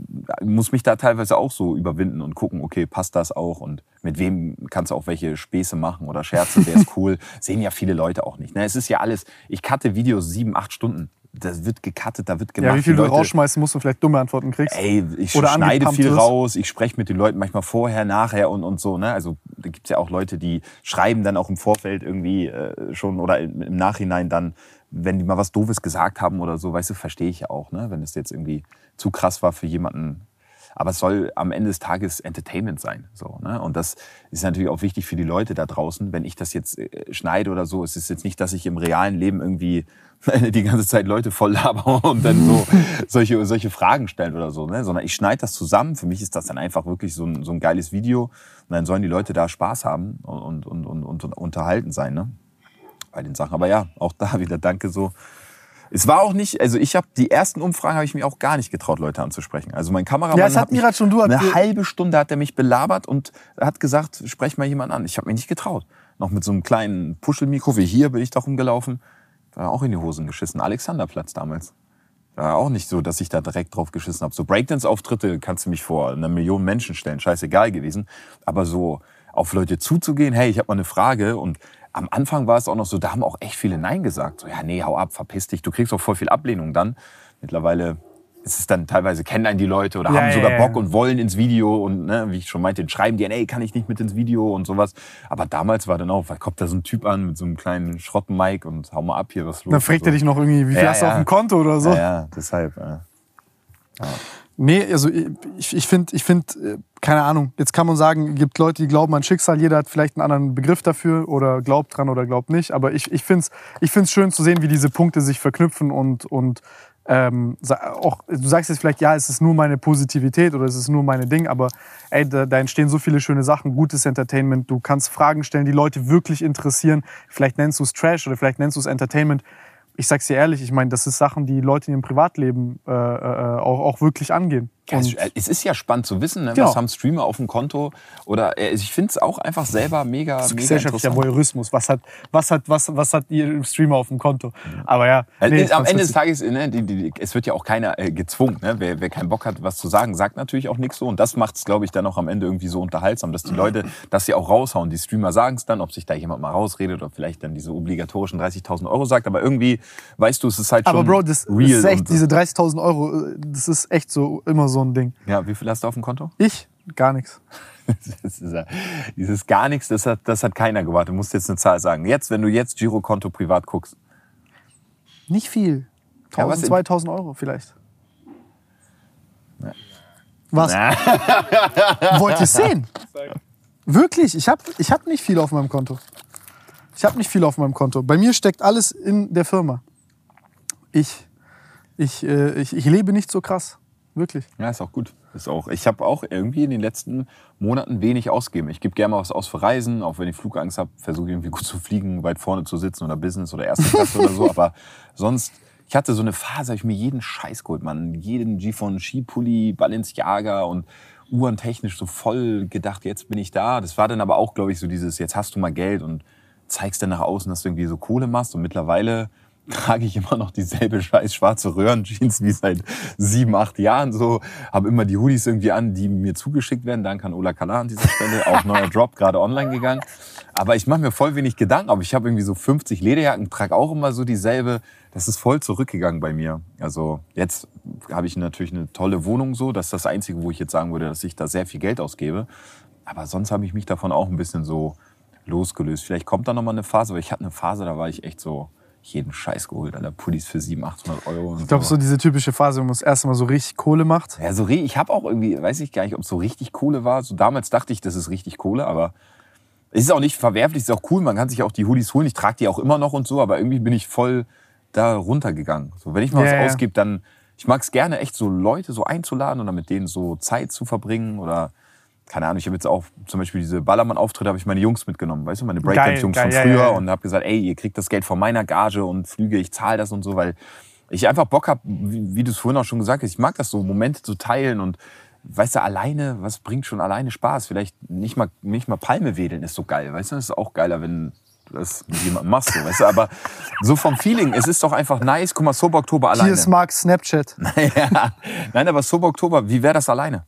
muss mich da teilweise auch so überwinden und gucken, okay, passt das auch und mit wem kannst du auch welche Späße machen oder Scherze, wer ist cool, sehen ja viele Leute auch nicht. Ne? Es ist ja alles, ich cutte Videos sieben, acht Stunden. Das wird gecuttet, da wird gemacht. Ja, wie viel du rausschmeißen musst und vielleicht dumme Antworten kriegst. Ey, ich Oder schneide viel wirst. raus, ich spreche mit den Leuten manchmal vorher, nachher und, und so. Ne? Also da gibt's ja auch Leute, die schreiben dann auch im Vorfeld irgendwie äh, schon oder im, im Nachhinein dann, wenn die mal was Doofes gesagt haben oder so, weißt du, verstehe ich ja auch, ne? wenn es jetzt irgendwie zu krass war für jemanden. Aber es soll am Ende des Tages Entertainment sein. So, ne? Und das ist natürlich auch wichtig für die Leute da draußen. Wenn ich das jetzt äh, schneide oder so, es ist jetzt nicht, dass ich im realen Leben irgendwie die ganze Zeit Leute voll laber und dann so solche, solche Fragen stellen oder so, ne? sondern ich schneide das zusammen. Für mich ist das dann einfach wirklich so ein, so ein geiles Video und dann sollen die Leute da Spaß haben und, und, und, und, und unterhalten sein ne? bei den Sachen. Aber ja, auch da wieder danke so. Es war auch nicht, also ich habe die ersten Umfragen habe ich mir auch gar nicht getraut, Leute anzusprechen. Also mein Kameramann Ja, es hat mich- Mirat schon, du eine halbe Stunde hat er mich belabert und hat gesagt, sprech mal jemanden an. Ich habe mich nicht getraut. Noch mit so einem kleinen Puschelmikro wie hier bin ich da rumgelaufen. War auch in die Hosen geschissen. Alexanderplatz damals. War auch nicht so, dass ich da direkt drauf geschissen habe. So Breakdance-Auftritte kannst du mich vor einer Million Menschen stellen, scheißegal gewesen. Aber so auf Leute zuzugehen, hey, ich habe mal eine Frage und am Anfang war es auch noch so, da haben auch echt viele Nein gesagt. So, ja, nee, hau ab, verpiss dich. Du kriegst auch voll viel Ablehnung dann. Mittlerweile ist es dann teilweise, kennen einen die Leute oder Ja, haben ja, sogar ja. Bock und wollen ins Video und ne, wie ich schon meinte, schreiben die, ey, kann ich nicht mit ins Video und sowas. Aber damals war dann auch, weil kommt da so ein Typ an mit so einem kleinen Schrotten-Mic und hau mal ab hier, was los. Dann fragt und er so. dich noch irgendwie, wie viel Ja, hast du ja. auf dem Konto oder so. Ja, ja, deshalb. Ja. Nee, also ich, ich finde, ich find, äh, keine Ahnung, jetzt kann man sagen, es gibt Leute, die glauben an Schicksal, jeder hat vielleicht einen anderen Begriff dafür oder glaubt dran oder glaubt nicht, aber ich, ich finde es ich find's schön zu sehen, wie diese Punkte sich verknüpfen und, und ähm, auch, du sagst jetzt vielleicht, ja, es ist nur meine Positivität oder es ist nur meine Ding, aber ey, da, da entstehen so viele schöne Sachen, gutes Entertainment, du kannst Fragen stellen, die Leute wirklich interessieren, vielleicht nennst du es Trash oder vielleicht nennst du es Entertainment. Ich sag's dir ehrlich, ich meine, das ist Sachen, die Leute in ihrem Privatleben äh, äh, auch, auch wirklich angehen. Ja, es- Und- es ist ja spannend zu wissen, ne? Was haben Streamer auf dem Konto. Oder äh, ich finde es auch einfach selber mega, Das ist mega gesellschaftlicher. Voyeurismus. Was hat, was hat, was, was hat ihr Streamer auf dem Konto? Aber ja. Äh, nee, ich am Ende des. Tages, ne, die, die, es wird ja auch keiner äh, gezwungen. Ne? Wer, wer keinen Bock hat, was zu sagen, sagt natürlich auch nichts so. Und das macht es, glaube ich, dann auch am Ende irgendwie so unterhaltsam, dass die Leute, dass sie auch raushauen. Die Streamer sagen es dann, ob sich da jemand mal rausredet oder vielleicht dann diese obligatorischen 30.000 Euro sagt. Aber irgendwie, weißt du, es ist halt schon Aber Bro, das, das real. ist echt, diese 30.000 Euro, äh, das ist echt so, immer so ein Ding. ja, wie viel hast du auf dem Konto? Ich? Gar nichts. Das ist ja, dieses gar nichts, das hat, das hat keiner gewartet. Du musst jetzt eine Zahl sagen. Jetzt, wenn du jetzt Girokonto privat guckst, Nicht viel. Ja, 1000, was in- 2000 Euro vielleicht. Was? Wollt ihr sehen? Wirklich, ich habe ich hab nicht viel auf meinem Konto. Ich habe nicht viel auf meinem Konto. Bei mir steckt alles in der Firma. Ich, ich, äh, ich, ich lebe nicht so krass. Wirklich. Ja, ist auch gut. Ist auch. Ich habe auch irgendwie in den letzten Monaten wenig ausgegeben. Ich gebe gerne mal was aus für Reisen, auch wenn ich Flugangst habe, versuche irgendwie gut zu fliegen, weit vorne zu sitzen oder Business oder erste Klasse oder so. Aber sonst, ich hatte so eine Phase, habe ich mir jeden Scheiß geholt, man. Jeden G von Skipulli, Balenciaga und Uhren technisch so voll gedacht, jetzt bin ich da. Das war dann aber auch, glaube ich, so dieses, jetzt hast du mal Geld und zeigst dann nach außen, dass du irgendwie so Kohle machst und mittlerweile trage ich immer noch dieselbe scheiß schwarze Röhrenjeans wie seit sieben, acht Jahren so. Habe immer die Hoodies irgendwie an, die mir zugeschickt werden. Danke an Ola Kala an dieser Stelle. Auch neuer Drop, gerade online gegangen. Aber ich mache mir voll wenig Gedanken. Aber ich habe irgendwie so 50 Lederjacken, trage auch immer so dieselbe. Das ist voll zurückgegangen bei mir. Also jetzt habe ich natürlich eine tolle Wohnung so. Das ist das Einzige, wo ich jetzt sagen würde, dass ich da sehr viel Geld ausgebe. Aber sonst habe ich mich davon auch ein bisschen so losgelöst. Vielleicht kommt da noch mal eine Phase, aber ich hatte eine Phase, da war ich echt so jeden Scheiß geholt, Alter. Pullis für 700, 800 Euro. ich glaube, so. so diese typische Phase, wo man das erste Mal so richtig Kohle macht. Ja, so ich habe auch irgendwie, weiß ich gar nicht, ob es so richtig Kohle war. So damals dachte ich, das ist richtig Kohle, aber es ist auch nicht verwerflich, es ist auch cool. Man kann sich auch die Hoodies holen. Ich trage die auch immer noch und so, aber irgendwie bin ich voll da runtergegangen. So, wenn ich mal yeah, was ausgebe, dann, ich mag es gerne echt so Leute so einzuladen oder mit denen so Zeit zu verbringen oder keine Ahnung, ich habe jetzt auch zum Beispiel diese Ballermann-Auftritte, habe ich meine Jungs mitgenommen, weißt du, meine Breakdance-Jungs von früher ja, ja, und habe gesagt, ey, ihr kriegt das Geld von meiner Gage und Flüge, ich zahle das und so, weil ich einfach Bock habe, wie, wie du es vorhin auch schon gesagt hast, ich mag das so, Momente zu teilen und weißt du, alleine, was bringt schon alleine Spaß? Vielleicht nicht mal, nicht mal Palme wedeln ist so geil, weißt du, das ist auch geiler, wenn das mit jemandem machst, so, weißt du, aber so vom Feeling, es ist doch einfach nice, guck mal, Sober Oktober alleine. Hier ist Marks Snapchat. Naja, nein, aber Sober Oktober, wie wäre das alleine?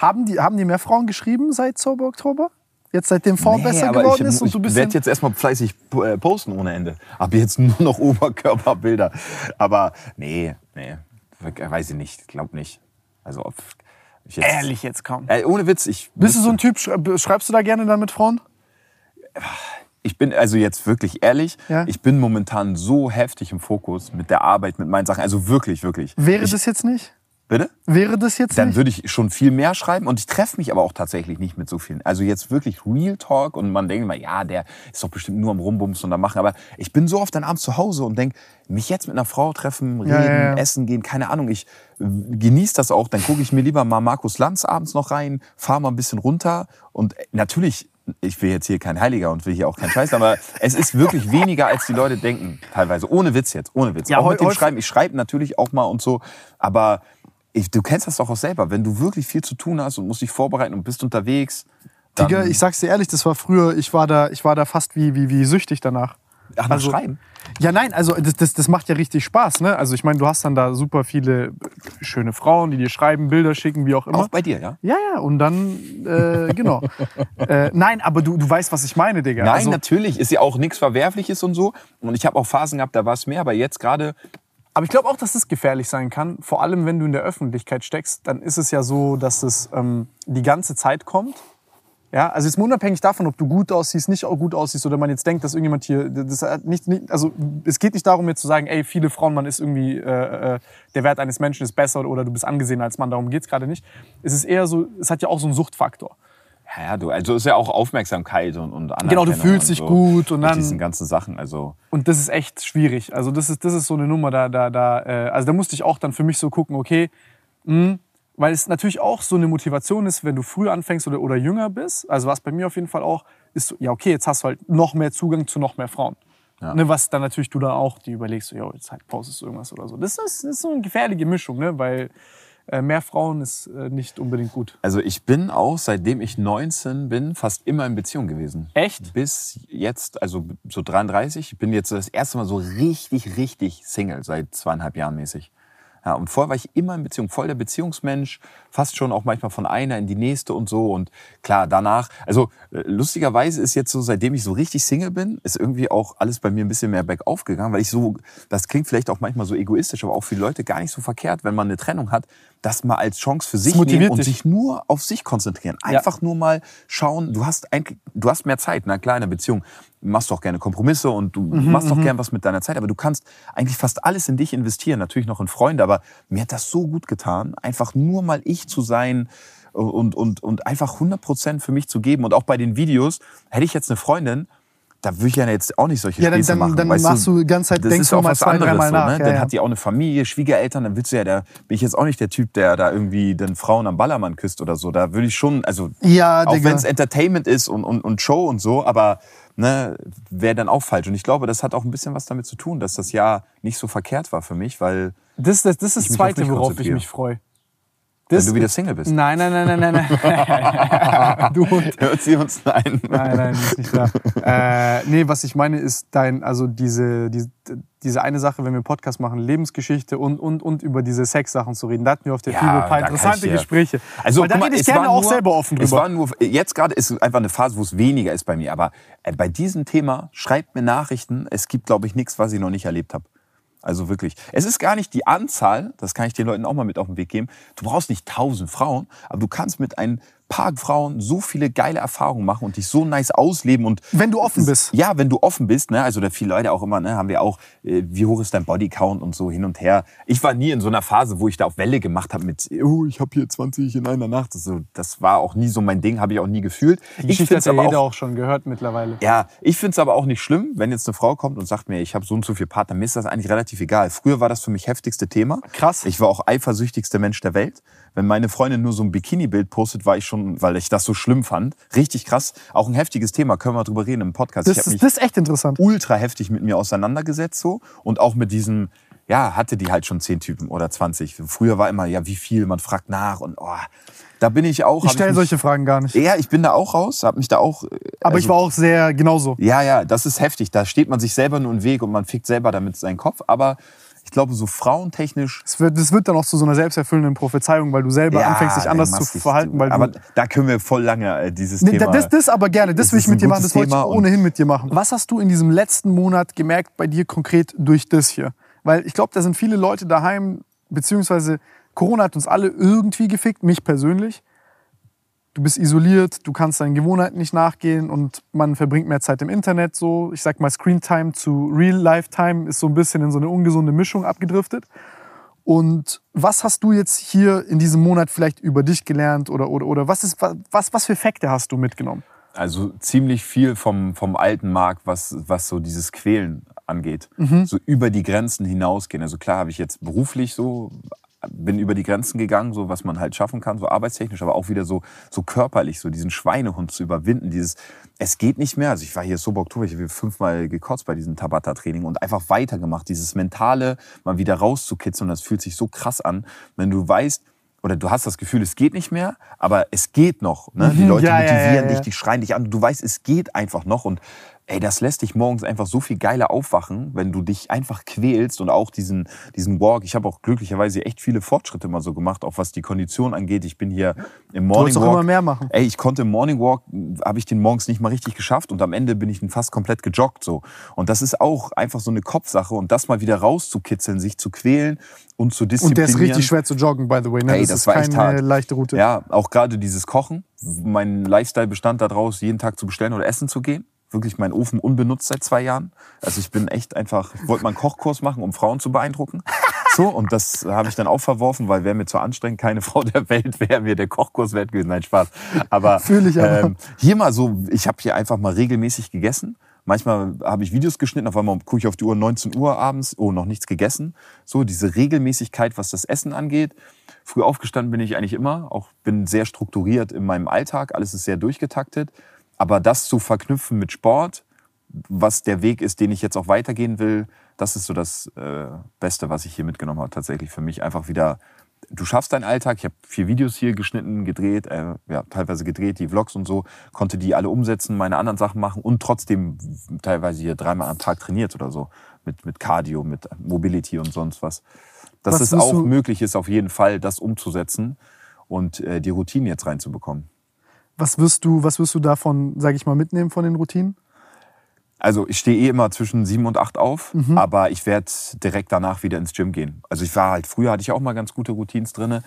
Haben die, haben die mehr Frauen geschrieben seit Sober Oktober? Jetzt seitdem Form nee, besser geworden ich, ist und du bist. Ich werde jetzt erstmal fleißig äh, posten ohne Ende. Ab jetzt nur noch Oberkörperbilder. Aber nee, nee, weiß ich nicht, glaub nicht. Also ob ich jetzt, ehrlich jetzt kaum. Äh, ohne Witz, ich. Bist du so ein Typ? Schreibst du da gerne dann mit Frauen? Ich bin also jetzt wirklich ehrlich. Ja? Ich bin momentan so heftig im Fokus mit der Arbeit, mit meinen Sachen. Also wirklich, wirklich. Wäre ich, das jetzt nicht? Bitte? Wäre das jetzt Dann nicht? würde ich schon viel mehr schreiben und ich treffe mich aber auch tatsächlich nicht mit so vielen. Also jetzt wirklich Real Talk und man denkt immer, ja, der ist doch bestimmt nur am Rumbumsen und da machen. Aber ich bin so oft dann abends zu Hause und denke, mich jetzt mit einer Frau treffen, reden, ja, ja, ja. essen gehen, keine Ahnung. Ich genieße das auch. Dann gucke ich mir lieber mal Markus Lanz abends noch rein, fahre mal ein bisschen runter und natürlich ich will jetzt hier kein Heiliger und will hier auch kein Scheiß, aber es ist wirklich weniger, als die Leute denken, teilweise. Ohne Witz jetzt, ohne Witz. Ja, auch mit dem Schreiben. Ich schreibe natürlich auch mal und so, aber ich, du kennst das doch auch selber, wenn du wirklich viel zu tun hast und musst dich vorbereiten und bist unterwegs. Digga, ich sag's dir ehrlich, das war früher, ich war da, ich war da fast wie, wie, wie süchtig danach. Ach, nach also, Schreiben? Ja, nein, also das, das, das macht ja richtig Spaß. Ne? Also ich meine, du hast dann da super viele schöne Frauen, die dir schreiben, Bilder schicken, wie auch immer. Auch bei dir, ja? Ja, ja, und dann, äh, genau. äh, nein, aber du, du weißt, was ich meine, Digga. Nein, also, natürlich, ist ja auch nichts Verwerfliches und so. Und ich habe auch Phasen gehabt, da war es mehr, aber jetzt gerade aber ich glaube auch, dass es gefährlich sein kann. Vor allem, wenn du in der Öffentlichkeit steckst, dann ist es ja so, dass es ähm, die ganze Zeit kommt. Ja, also jetzt mal unabhängig davon, ob du gut aussiehst, nicht auch gut aussiehst oder man jetzt denkt, dass irgendjemand hier, das hat nicht, nicht also es geht nicht darum jetzt zu sagen, ey, viele Frauen, man ist irgendwie, äh, äh, der Wert eines Menschen ist besser oder du bist angesehen als Mann, darum geht's gerade nicht. Es ist eher so, es hat ja auch so einen Suchtfaktor. Ja, du, also ist ja auch Aufmerksamkeit und, und Genau, du fühlst dich so gut und dann. diesen ganzen Sachen, also. Und das ist echt schwierig. Also das ist, das ist so eine Nummer, da, da, da, äh, also da musste ich auch dann für mich so gucken, okay, mh, hm, weil es natürlich auch so eine Motivation ist, wenn du früh anfängst oder, oder jünger bist. Also was bei mir auf jeden Fall auch, ist so, ja okay, jetzt hast du halt noch mehr Zugang zu noch mehr Frauen. Ja. Ne, was dann natürlich du dann auch, die überlegst, so, ja, jetzt halt postest du irgendwas oder so. Das ist, das ist so eine gefährliche Mischung, ne, weil mehr Frauen ist äh, nicht unbedingt gut. Also ich bin auch, seitdem ich 19 bin, fast immer in Beziehung gewesen. Echt? Bis jetzt, also so 33. Ich bin jetzt das erste Mal so richtig, richtig Single seit zweieinhalb Jahren mäßig. Ja, und vorher war ich immer in Beziehung, voll der Beziehungsmensch, fast schon auch manchmal von einer in die nächste und so. Und klar, danach, also äh, lustigerweise ist jetzt so, seitdem ich so richtig Single bin, ist irgendwie auch alles bei mir ein bisschen mehr bergauf gegangen, weil ich so, das klingt vielleicht auch manchmal so egoistisch, aber auch für Leute gar nicht so verkehrt, wenn man eine Trennung hat, das mal als Chance für sich nehmen und dich. sich nur auf sich konzentrieren. Einfach ja. nur mal schauen, du hast eigentlich, du hast mehr Zeit, na klar, in einer Beziehung machst doch gerne Kompromisse und du mhm, machst doch mhm. gern was mit deiner Zeit, aber du kannst eigentlich fast alles in dich investieren, natürlich noch in Freunde, aber mir hat das so gut getan, einfach nur mal ich zu sein und, und, und einfach 100 Prozent für mich zu geben und auch bei den Videos, hätte ich jetzt eine Freundin, da würde ich ja jetzt auch nicht solche ja, Späße dann, machen. Dann weißt machst du die ganze Zeit, das denkst ist auch mal was zwei, anderes. So, ne? Ja, dann ja. hat die auch eine Familie, Schwiegereltern, dann willst du ja, da bin ich jetzt auch nicht der Typ, der da irgendwie den Frauen am Ballermann küsst oder so. Da würde ich schon, also ja, auch wenn es Entertainment ist und, und, und Show und so, aber ne, wäre dann auch falsch. Und ich glaube, das hat auch ein bisschen was damit zu tun, dass das Jahr nicht so verkehrt war für mich, weil. Das, das, das ist das Zweite, worauf ich mich freue. Wenn du wieder Single bist. Nein, nein, nein, nein, nein. nein. du Hund. Hört sie uns ein? Nein, nein, ist nicht da. Äh, nee, was ich meine ist dein, also diese, diese, diese eine Sache, wenn wir einen Podcast machen, Lebensgeschichte und, und, und über diese Sexsachen zu reden. Da hatten wir auf der Ja, FIBO ein paar interessante dir- Gespräche. Also, Weil da rede ich es gerne war auch nur, selber offen Es drüber. war nur, jetzt gerade ist einfach eine Phase, wo es weniger ist bei mir. Aber äh, bei diesem Thema schreibt mir Nachrichten. Es gibt, glaube ich, nichts, was ich noch nicht erlebt habe. Also wirklich. Es ist gar nicht die Anzahl, das kann ich den Leuten auch mal mit auf den Weg geben. Du brauchst nicht tausend Frauen, aber du kannst mit ein paar Frauen so viele geile Erfahrungen machen und dich so nice ausleben und Wenn du offen bist. ja, wenn du offen bist, ne, also da viele Leute auch immer, ne, haben wir auch, äh, wie hoch ist dein Bodycount und so hin und her. Ich war nie in so einer Phase, wo ich da auf Welle gemacht habe mit, oh, ich habe hier 20 in einer Nacht. Das, so, das war auch nie so mein Ding, habe ich auch nie gefühlt. Die Ich finde es ja aber jeder auch, auch schon gehört mittlerweile. ja, ich finde es aber auch nicht schlimm, wenn jetzt eine Frau kommt und sagt mir, ich habe so und so viele Partner, mir ist das eigentlich relativ egal. Früher war das für mich heftigste Thema. Krass. Ich war auch eifersüchtigster Mensch der Welt. Wenn meine Freundin nur so ein Bikini-Bild postet, war ich schon, weil ich das so schlimm fand. Richtig krass. Auch ein heftiges Thema, können wir drüber reden im Podcast. Das ich ist, mich das ist echt interessant. ultra heftig mit mir auseinandergesetzt so und auch mit diesem ja hatte die halt schon zehn Typen oder 20 früher war immer ja wie viel man fragt nach und oh, da bin ich auch Ich stelle solche Fragen gar nicht. ja ich bin da auch raus habe mich da auch äh, Aber ich also- war auch sehr genauso. ja ja das ist heftig da steht man sich selber nur im Weg und man fickt selber damit seinen Kopf aber ich glaube so frauentechnisch Es wird, das wird dann auch zu so einer selbsterfüllenden Prophezeiung, weil du selber anfängst, dich anders zu verhalten. Weil aber da können wir voll lange äh, dieses Nee, Thema das, das aber gerne, das, Das will ich mit dir machen, das wollte ich ohnehin mit dir machen. Was hast du in diesem letzten Monat gemerkt bei dir konkret durch das hier? Weil ich glaube, da sind viele Leute daheim, beziehungsweise Corona hat uns alle irgendwie gefickt, mich persönlich. Du bist isoliert, du kannst deinen Gewohnheiten nicht nachgehen und man verbringt mehr Zeit im Internet. So, ich sag mal, Screentime zu Real-Life-Time ist so ein bisschen in so eine ungesunde Mischung abgedriftet. Und was hast du jetzt hier in diesem Monat vielleicht über dich gelernt oder, oder, oder was, ist, was, was für Fakte hast du mitgenommen? Also ziemlich viel vom, vom alten Markt, was, was so dieses Quälen angeht. Mhm. So über die Grenzen hinausgehen. Also klar habe ich jetzt beruflich so, bin über die Grenzen gegangen, so was man halt schaffen kann, so arbeitstechnisch, aber auch wieder so, so körperlich, so diesen Schweinehund zu überwinden. Dieses, es geht nicht mehr. Also ich war hier so Oktober, ich habe fünfmal gekotzt bei diesem Tabata-Training und einfach weitergemacht. Dieses mentale mal wieder rauszukitzeln, das fühlt sich so krass an, wenn du weißt, oder du hast das Gefühl, es geht nicht mehr, aber es geht noch. Ne? Die Mhm, Leute ja, ja, motivieren ja, ja. dich, die schreien dich an. Du weißt, es geht einfach noch. Und ey, das lässt dich morgens einfach so viel geiler aufwachen, wenn du dich einfach quälst und auch diesen, diesen Walk. Ich habe auch glücklicherweise echt viele Fortschritte mal so gemacht, auch was die Kondition angeht. Ich bin hier im Du Morning wolltest auch Walk. immer mehr machen. Ey, ich konnte im Morning Walk, habe ich den morgens nicht mal richtig geschafft und am Ende bin ich fast komplett gejoggt so. Und das ist auch einfach so eine Kopfsache und das mal wieder rauszukitzeln, sich zu quälen und zu Und disziplinieren. der ist richtig schwer zu joggen, by the way. Ne? Ey, das, das ist war keine hart. leichte Route. Ja, auch gerade dieses Kochen. Mein Lifestyle bestand daraus, jeden Tag zu bestellen oder essen zu gehen. Wirklich mein Ofen unbenutzt seit zwei Jahren. Also ich bin echt einfach, wollte mal einen Kochkurs machen, um Frauen zu beeindrucken. So, und das habe ich dann auch verworfen, weil wäre mir zu anstrengend, keine Frau der Welt wäre mir der Kochkurs wert gewesen. Nein, Spaß. Aber, ich aber. ähm, hier mal so, ich habe hier einfach mal regelmäßig gegessen. Manchmal habe ich Videos geschnitten, auf einmal gucke ich auf die Uhr 19 Uhr abends, oh, noch nichts gegessen. So, diese Regelmäßigkeit, was das Essen angeht. Früh aufgestanden bin ich eigentlich immer, auch bin sehr strukturiert in meinem Alltag, alles ist sehr durchgetaktet. Aber das zu verknüpfen mit Sport, was der Weg ist, den ich jetzt auch weitergehen will, das ist so das äh, Beste, was ich hier mitgenommen habe, tatsächlich für mich. Einfach wieder, du schaffst deinen Alltag. Ich habe vier Videos hier geschnitten, gedreht, äh, ja, teilweise gedreht, die Vlogs und so, konnte die alle umsetzen, meine anderen Sachen machen und trotzdem teilweise hier dreimal am Tag trainiert oder so. Mit, mit Cardio, mit Mobility und sonst was. Dass Was es auch möglich ist, auf jeden Fall das umzusetzen und äh, die Routinen jetzt reinzubekommen. Was wirst du, was wirst du davon, sage ich mal, mitnehmen von den Routinen? Also ich stehe eh immer zwischen sieben und acht auf, Mhm. aber ich werde direkt danach wieder ins Gym gehen. Also ich war halt, früher hatte ich auch mal ganz gute Routines drinne,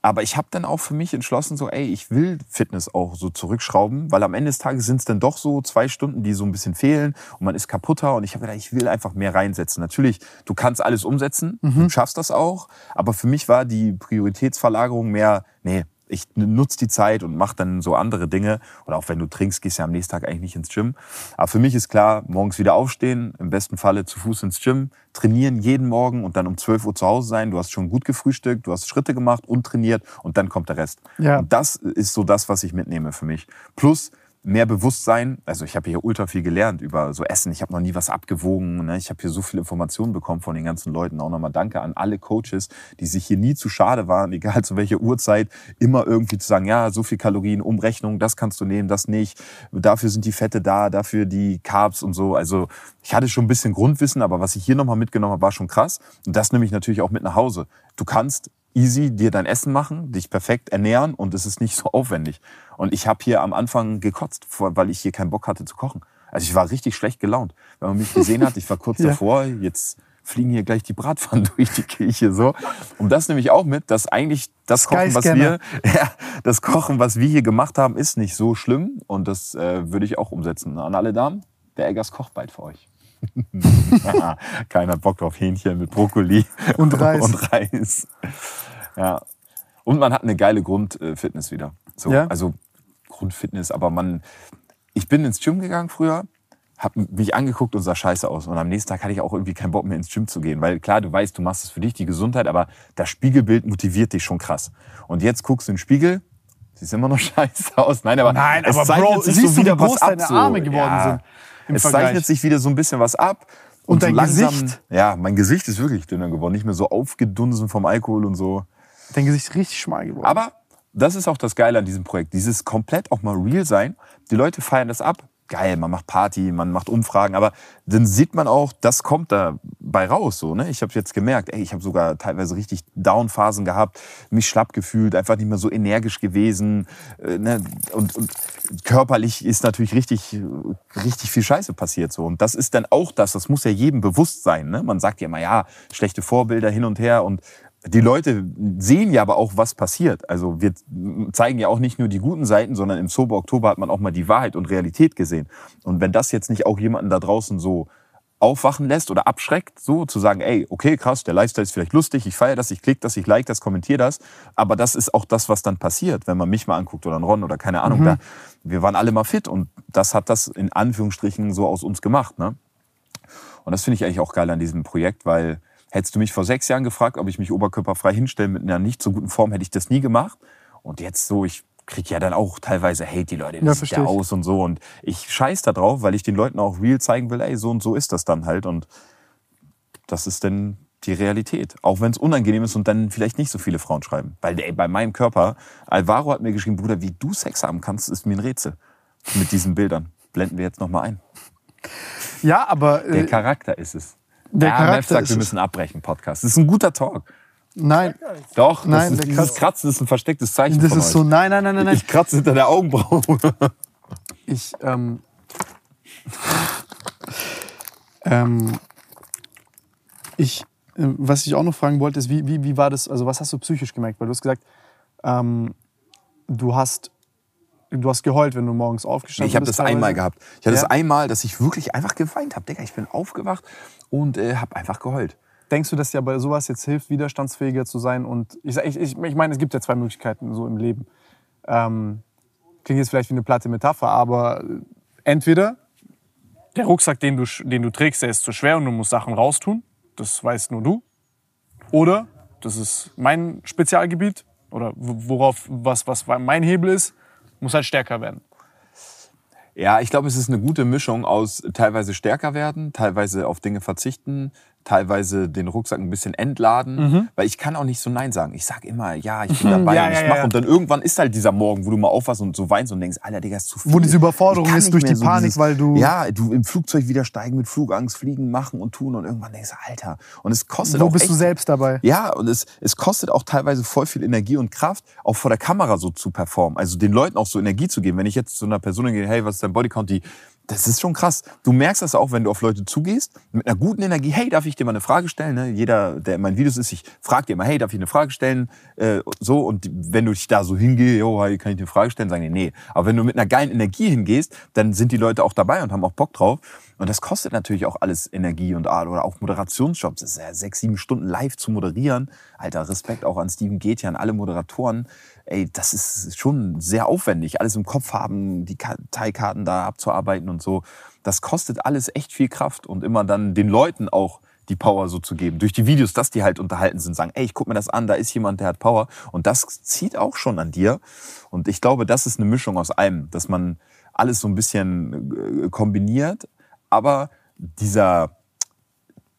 aber ich habe dann auch für mich entschlossen, so ey, ich will Fitness auch so zurückschrauben, weil am Ende des Tages sind es dann doch so zwei Stunden, die so ein bisschen fehlen und man ist kaputter und ich habe gedacht, ich will einfach mehr reinsetzen. Natürlich, du kannst alles umsetzen, du schaffst das auch, aber für mich war die Prioritätsverlagerung mehr, nee, ich nutze die Zeit und mache dann so andere Dinge. Oder auch wenn du trinkst, gehst du ja am nächsten Tag eigentlich nicht ins Gym. Aber für mich ist klar, morgens wieder aufstehen, im besten Falle zu Fuß ins Gym, trainieren jeden Morgen und dann um 12 Uhr zu Hause sein. Du hast schon gut gefrühstückt, du hast Schritte gemacht und trainiert und dann kommt der Rest. Ja. Und das ist so das, was ich mitnehme für mich. Plus mehr Bewusstsein. Also ich habe hier ultra viel gelernt über so Essen. Ich habe noch nie was abgewogen. Ne? Ich habe hier so viele Informationen bekommen von den ganzen Leuten. Auch nochmal danke an alle Coaches, die sich hier nie zu schade waren, egal zu welcher Uhrzeit, immer irgendwie zu sagen, ja, so viel Kalorien, Umrechnung, das kannst du nehmen, das nicht. Dafür sind die Fette da, dafür die Carbs und so. Also ich hatte schon ein bisschen Grundwissen, aber was ich hier nochmal mitgenommen habe, war schon krass. Und das nehme ich natürlich auch mit nach Hause. Du kannst easy dir dein Essen machen, dich perfekt ernähren und es ist nicht so aufwendig. Und ich habe hier am Anfang gekotzt, weil ich hier keinen Bock hatte zu kochen. Also ich war richtig schlecht gelaunt. Wenn man mich gesehen hat, ich war kurz ja. davor, jetzt fliegen hier gleich die Bratpfannen durch die Kirche so. Und das nehme ich auch mit, dass eigentlich das Kochen, was wir, ja, das Kochen, was wir hier gemacht haben, ist nicht so schlimm. Und das äh, würde ich auch umsetzen. An alle Damen, der Eggers kocht bald für euch. Keiner Bock auf Hähnchen mit Brokkoli und Reis. Und Reis. Ja. Und man hat eine geile Grundfitness wieder. So, ja? Also Grundfitness, aber man, ich bin ins Gym gegangen früher, habe mich angeguckt und sah scheiße aus. Und am nächsten Tag hatte ich auch irgendwie keinen Bock mehr ins Gym zu gehen. Weil klar, du weißt, du machst es für dich, die Gesundheit, aber das Spiegelbild motiviert dich schon krass. Und jetzt guckst du in den Spiegel, siehst immer noch scheiße aus. Nein, aber, Nein, es aber Bro, sich so wieder was ab. Deine Arme geworden ja, sind es Vergleich. zeichnet sich wieder so ein bisschen was ab. Und, und dein so langsam, Gesicht? Ja, mein Gesicht ist wirklich dünner geworden. Nicht mehr so aufgedunsen vom Alkohol und so. Dein Gesicht ist richtig schmal geworden. Aber das ist auch das Geile an diesem Projekt. Dieses komplett auch mal real sein. Die Leute feiern das ab geil, man macht Party, man macht Umfragen, aber dann sieht man auch, das kommt dabei raus. So, ne? Ich habe jetzt gemerkt, ey, ich habe sogar teilweise richtig Down-Phasen gehabt, mich schlapp gefühlt, einfach nicht mehr so energisch gewesen. Äh, ne? und, und körperlich ist natürlich richtig, richtig viel Scheiße passiert. So. Und das ist dann auch das, das muss ja jedem bewusst sein. Ne? Man sagt ja immer, ja, schlechte Vorbilder hin und her und die Leute sehen ja aber auch, was passiert. Also wir zeigen ja auch nicht nur die guten Seiten, sondern im Sober Oktober hat man auch mal die Wahrheit und Realität gesehen. Und wenn das jetzt nicht auch jemanden da draußen so aufwachen lässt oder abschreckt, so zu sagen, ey, okay, krass, der Lifestyle ist vielleicht lustig, ich feiere das, ich klicke das, ich like das, kommentiere das, aber das ist auch das, was dann passiert, wenn man mich mal anguckt oder einen Ron oder keine Ahnung. Mhm. Da, wir waren alle mal fit und das hat das in Anführungsstrichen so aus uns gemacht. Ne? Und das finde ich eigentlich auch geil an diesem Projekt, weil Hättest du mich vor sechs Jahren gefragt, ob ich mich oberkörperfrei hinstelle mit einer nicht so guten Form, hätte ich das nie gemacht. Und jetzt so, ich krieg ja dann auch teilweise Hate, die Leute, wie ja, sieht der aus und so. Und ich scheiß da drauf, weil ich den Leuten auch real zeigen will, ey, so und so ist das dann halt. Und das ist dann die Realität. Auch wenn es unangenehm ist und dann vielleicht nicht so viele Frauen schreiben. Weil ey, bei meinem Körper, Alvaro hat mir geschrieben, Bruder, wie du Sex haben kannst, ist mir ein Rätsel. Mit diesen Bildern. Blenden wir jetzt nochmal ein. Ja, aber. Äh, Der Charakter ist es. Der ja, Charakter Mef sagt, wir müssen abbrechen, Podcast. Das ist ein guter Talk. Nein. Doch, nein, ist, dieses Kratzen ist ein verstecktes Zeichen Das ist euch. so, nein, nein, nein, nein. Ich kratze hinter der Augenbraue. Ich, ähm, ähm, ich, äh, was ich auch noch fragen wollte, ist, wie, wie, wie war das, also was hast du psychisch gemerkt? Weil du hast gesagt, ähm, du hast Du hast geheult, wenn du morgens aufgestanden bist. Ich habe das einmal gehabt. Ich hatte ja? das einmal, dass ich wirklich einfach geweint habe. Digga, ich bin aufgewacht und äh, habe einfach geheult. Denkst du, dass dir bei sowas jetzt hilft, widerstandsfähiger zu sein? Und ich, ich, ich, ich meine, es gibt ja zwei Möglichkeiten so im Leben. Ähm, klingt jetzt vielleicht wie eine platte Metapher, aber entweder der Rucksack, den du, den du trägst, der ist zu schwer und du musst Sachen raustun. Das weißt nur du. Oder, das ist mein Spezialgebiet, oder worauf, was, was mein Hebel ist, muss halt stärker werden. Ja, ich glaube, es ist eine gute Mischung aus teilweise stärker werden, teilweise auf Dinge verzichten, teilweise den Rucksack ein bisschen entladen, mhm. weil ich kann auch nicht so Nein sagen. Ich sag immer, ja, ich bin dabei ja, und ich ja, mache. Ja. Und dann irgendwann ist halt dieser Morgen, wo du mal aufwachst und so weinst und denkst, Alter, Digga, ist zu viel. Wo diese Überforderung ist durch die so Panik, dieses, weil du... Ja, du im Flugzeug wieder steigen, mit Flugangst, fliegen, machen und tun und irgendwann denkst du, Alter. Und es kostet Wo auch bist echt, du selbst dabei? Ja, und es, es kostet auch teilweise voll viel Energie und Kraft, auch vor der Kamera so zu performen. Also den Leuten auch so Energie zu geben. Wenn ich jetzt zu einer Person gehe, hey, was ist dein Bodycount, die das ist schon krass. Du merkst das auch, wenn du auf Leute zugehst, mit einer guten Energie, hey, darf ich dir mal eine Frage stellen? Ne? Jeder, der in meinen Videos ist, ich frage dir immer, hey, darf ich eine Frage stellen? Äh, so, und wenn du dich da so hingehst, jo, hey, kann ich dir eine Frage stellen? Sagen die, nee. Aber wenn du mit einer geilen Energie hingehst, dann sind die Leute auch dabei und haben auch Bock drauf. Und das kostet natürlich auch alles Energie und Art oder auch Moderationsjobs. Das ist ja sechs, sieben Stunden live zu moderieren. Alter, Respekt auch an Steven Getty, an alle Moderatoren. Ey, das ist schon sehr aufwendig. Alles im Kopf haben, die Karteikarten da abzuarbeiten und so. Das kostet alles echt viel Kraft und immer dann den Leuten auch die Power so zu geben. Durch die Videos, dass die halt unterhalten sind, sagen, ey, ich guck mir das an, da ist jemand, der hat Power. Und das zieht auch schon an dir. Und ich glaube, das ist eine Mischung aus allem, dass man alles so ein bisschen äh, kombiniert. Aber dieser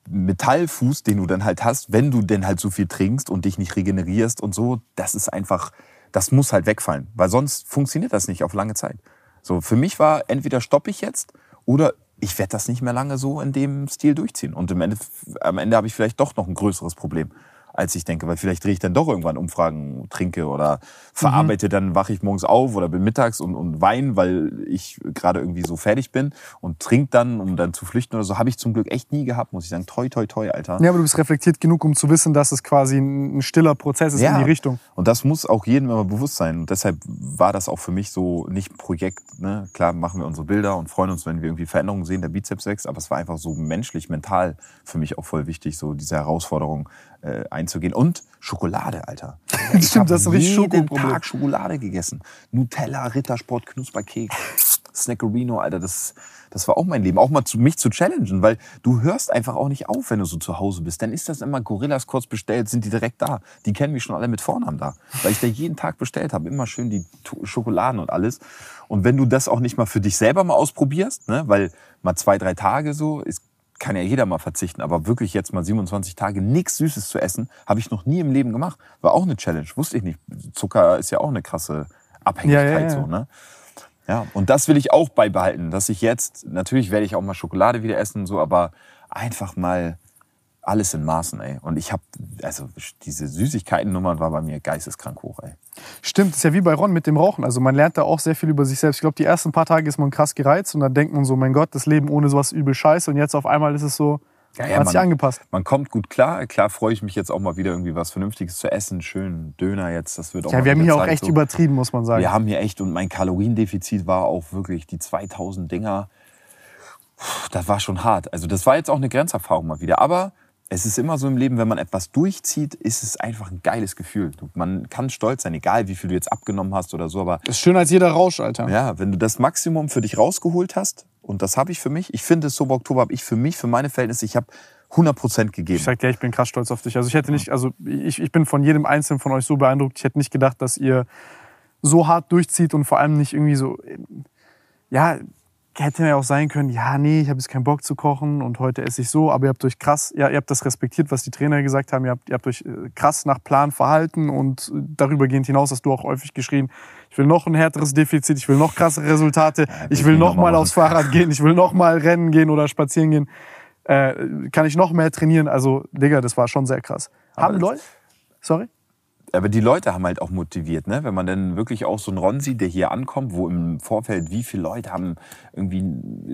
Metallfuß, den du dann halt hast, wenn du denn halt so viel trinkst und dich nicht regenerierst und so, das ist einfach, das muss halt wegfallen, weil sonst funktioniert das nicht auf lange Zeit. So, für mich war entweder stoppe ich jetzt oder ich werde das nicht mehr lange so in dem Stil durchziehen. Und am Ende, am Ende habe ich vielleicht doch noch ein größeres Problem als ich denke, weil vielleicht drehe ich dann doch irgendwann Umfragen, trinke oder verarbeite, mhm. dann wache ich morgens auf oder bin mittags und, und weine, weil ich gerade irgendwie so fertig bin und trinke dann, um dann zu flüchten oder so, habe ich zum Glück echt nie gehabt, muss ich sagen. Toi, toi, toi, Alter. Ja, aber du bist reflektiert genug, um zu wissen, dass es quasi ein stiller Prozess ist ja. in die Richtung. Und das muss auch jedem immer bewusst sein. Und deshalb war das auch für mich so nicht ein Projekt. Ne? Klar machen wir unsere Bilder und freuen uns, wenn wir irgendwie Veränderungen sehen, der Bizeps wächst, aber es war einfach so menschlich, mental für mich auch voll wichtig, so diese Herausforderung äh, einzugehen. Und Schokolade, Alter. Ich Stimmt, das ist richtig jeden Tag Schokolade gegessen. Nutella, Rittersport, Knusperkeks, Snackerino, Alter, das, das war auch mein Leben. Auch mal zu, mich zu challengen, weil du hörst einfach auch nicht auf, wenn du so zu Hause bist. Dann ist das immer Gorillas kurz bestellt, sind die direkt da. Die kennen mich schon alle mit Vornamen da. Weil ich da jeden Tag bestellt habe. Immer schön die Schokoladen und alles. Und wenn du das auch nicht mal für dich selber mal ausprobierst, ne, weil mal zwei, drei Tage so, ist kann ja jeder mal verzichten, aber wirklich jetzt mal 27 Tage nichts Süßes zu essen, habe ich noch nie im Leben gemacht. War auch eine Challenge, wusste ich nicht. Zucker ist ja auch eine krasse Abhängigkeit ja, ja, ja. so, ne? Ja, und das will ich auch beibehalten, dass ich jetzt, natürlich werde ich auch mal Schokolade wieder essen, so, aber einfach mal alles in Maßen, ey. Und ich habe, also diese Süßigkeiten-Nummern war bei mir geisteskrank hoch, ey. Stimmt, ist ja wie bei Ron mit dem Rauchen. Also man lernt da auch sehr viel über sich selbst. Ich glaube, die ersten paar Tage ist man krass gereizt und dann denkt man so, mein Gott, das Leben ohne sowas übel scheiße. Und jetzt auf einmal ist es so, ja, ja, hat sich angepasst. Man kommt gut klar. Klar freue ich mich jetzt auch mal wieder irgendwie was Vernünftiges zu essen. Schön Döner jetzt, das wird auch Ja, wir haben hier auch echt so. übertrieben, muss man sagen. Wir haben hier echt, und mein Kaloriendefizit war auch wirklich die 2000 Dinger. Das war schon hart. Also das war jetzt auch eine Grenzerfahrung mal wieder. Aber es ist immer so im Leben, wenn man etwas durchzieht, ist es einfach ein geiles Gefühl. Man kann stolz sein, egal wie viel du jetzt abgenommen hast oder so, aber. Das ist schöner als jeder Rausch, Alter. Ja, wenn du das Maximum für dich rausgeholt hast, und das habe ich für mich, ich finde, Sober Oktober habe ich für mich, für meine Verhältnisse, ich habe 100 Prozent gegeben. Ich sag dir, ich bin krass stolz auf dich. Also ich hätte nicht, also ich, ich bin von jedem Einzelnen von euch so beeindruckt. Ich hätte nicht gedacht, dass ihr so hart durchzieht und vor allem nicht irgendwie so, ja, hätte ja auch sein können, ja, nee, ich habe jetzt keinen Bock zu kochen und heute esse ich so, aber ihr habt euch krass, ja, ihr habt das respektiert, was die Trainer gesagt haben, ihr habt, ihr habt euch äh, krass nach Plan verhalten und darüber gehend hinaus hast du auch häufig geschrien, ich will noch ein härteres Defizit, ich will noch krassere Resultate, ja, ich will noch mal aufs Fahrrad gehen, ich will noch mal rennen gehen oder spazieren gehen, äh, kann ich noch mehr trainieren, also Digga, das war schon sehr krass. Aber haben Leute, sorry? Aber die Leute haben halt auch motiviert, ne? Wenn man dann wirklich auch so einen Ron sieht, der hier ankommt, wo im Vorfeld wie viele Leute haben irgendwie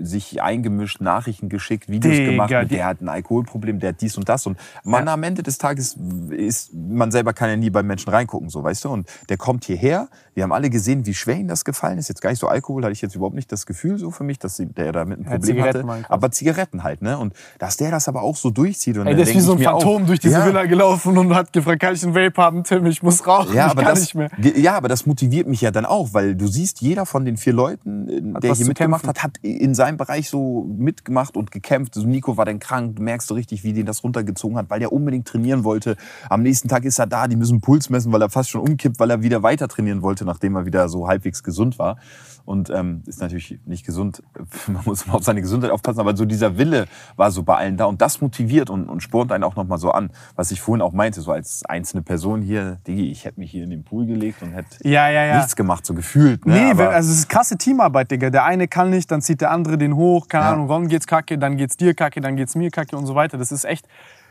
sich eingemischt, Nachrichten geschickt, Videos Digga, gemacht, mit, der hat ein Alkoholproblem, der hat dies und das und man ja. am Ende des Tages ist, man selber kann ja nie bei Menschen reingucken, so, weißt du? Und der kommt hierher, wir haben alle gesehen, wie schwer ihm das gefallen ist, jetzt gar nicht so Alkohol, hatte ich jetzt überhaupt nicht das Gefühl so für mich, dass der da mit einem Problem ja, hatte, aber Zigaretten halt, ne? Und dass der das aber auch so durchzieht und Ey, der ist wie so ein Phantom auch, durch diese ja. Villa gelaufen und hat gefragt, kann ich einen Vape haben, Tim? Ich muss rauchen, ja, aber ich kann das, nicht mehr. Ja, aber das motiviert mich ja dann auch, weil du siehst, jeder von den vier Leuten, äh, hat der hier mitgemacht hat, hat in seinem Bereich so mitgemacht und gekämpft. Also Nico war dann krank, du merkst so richtig, wie den das runtergezogen hat, weil der unbedingt trainieren wollte. Am nächsten Tag ist er da, die müssen Puls messen, weil er fast schon umkippt, weil er wieder weiter trainieren wollte, nachdem er wieder so halbwegs gesund war und ähm, ist natürlich nicht gesund. Man muss immer auf seine Gesundheit aufpassen, aber so dieser Wille war so bei allen da und das motiviert und, und spornt einen auch nochmal so an, was ich vorhin auch meinte, so als einzelne Person hier, Digi, ich hätte mich hier in den Pool gelegt und hätte ja, ja, ja. nichts gemacht, so gefühlt. Ne? Nee, aber also es ist krasse Teamarbeit, Digga. Der eine kann nicht, dann zieht der andere den hoch, keine. Ahnung, Ron geht's kacke, dann geht's dir kacke, dann geht's mir kacke und so weiter. Das ist echt,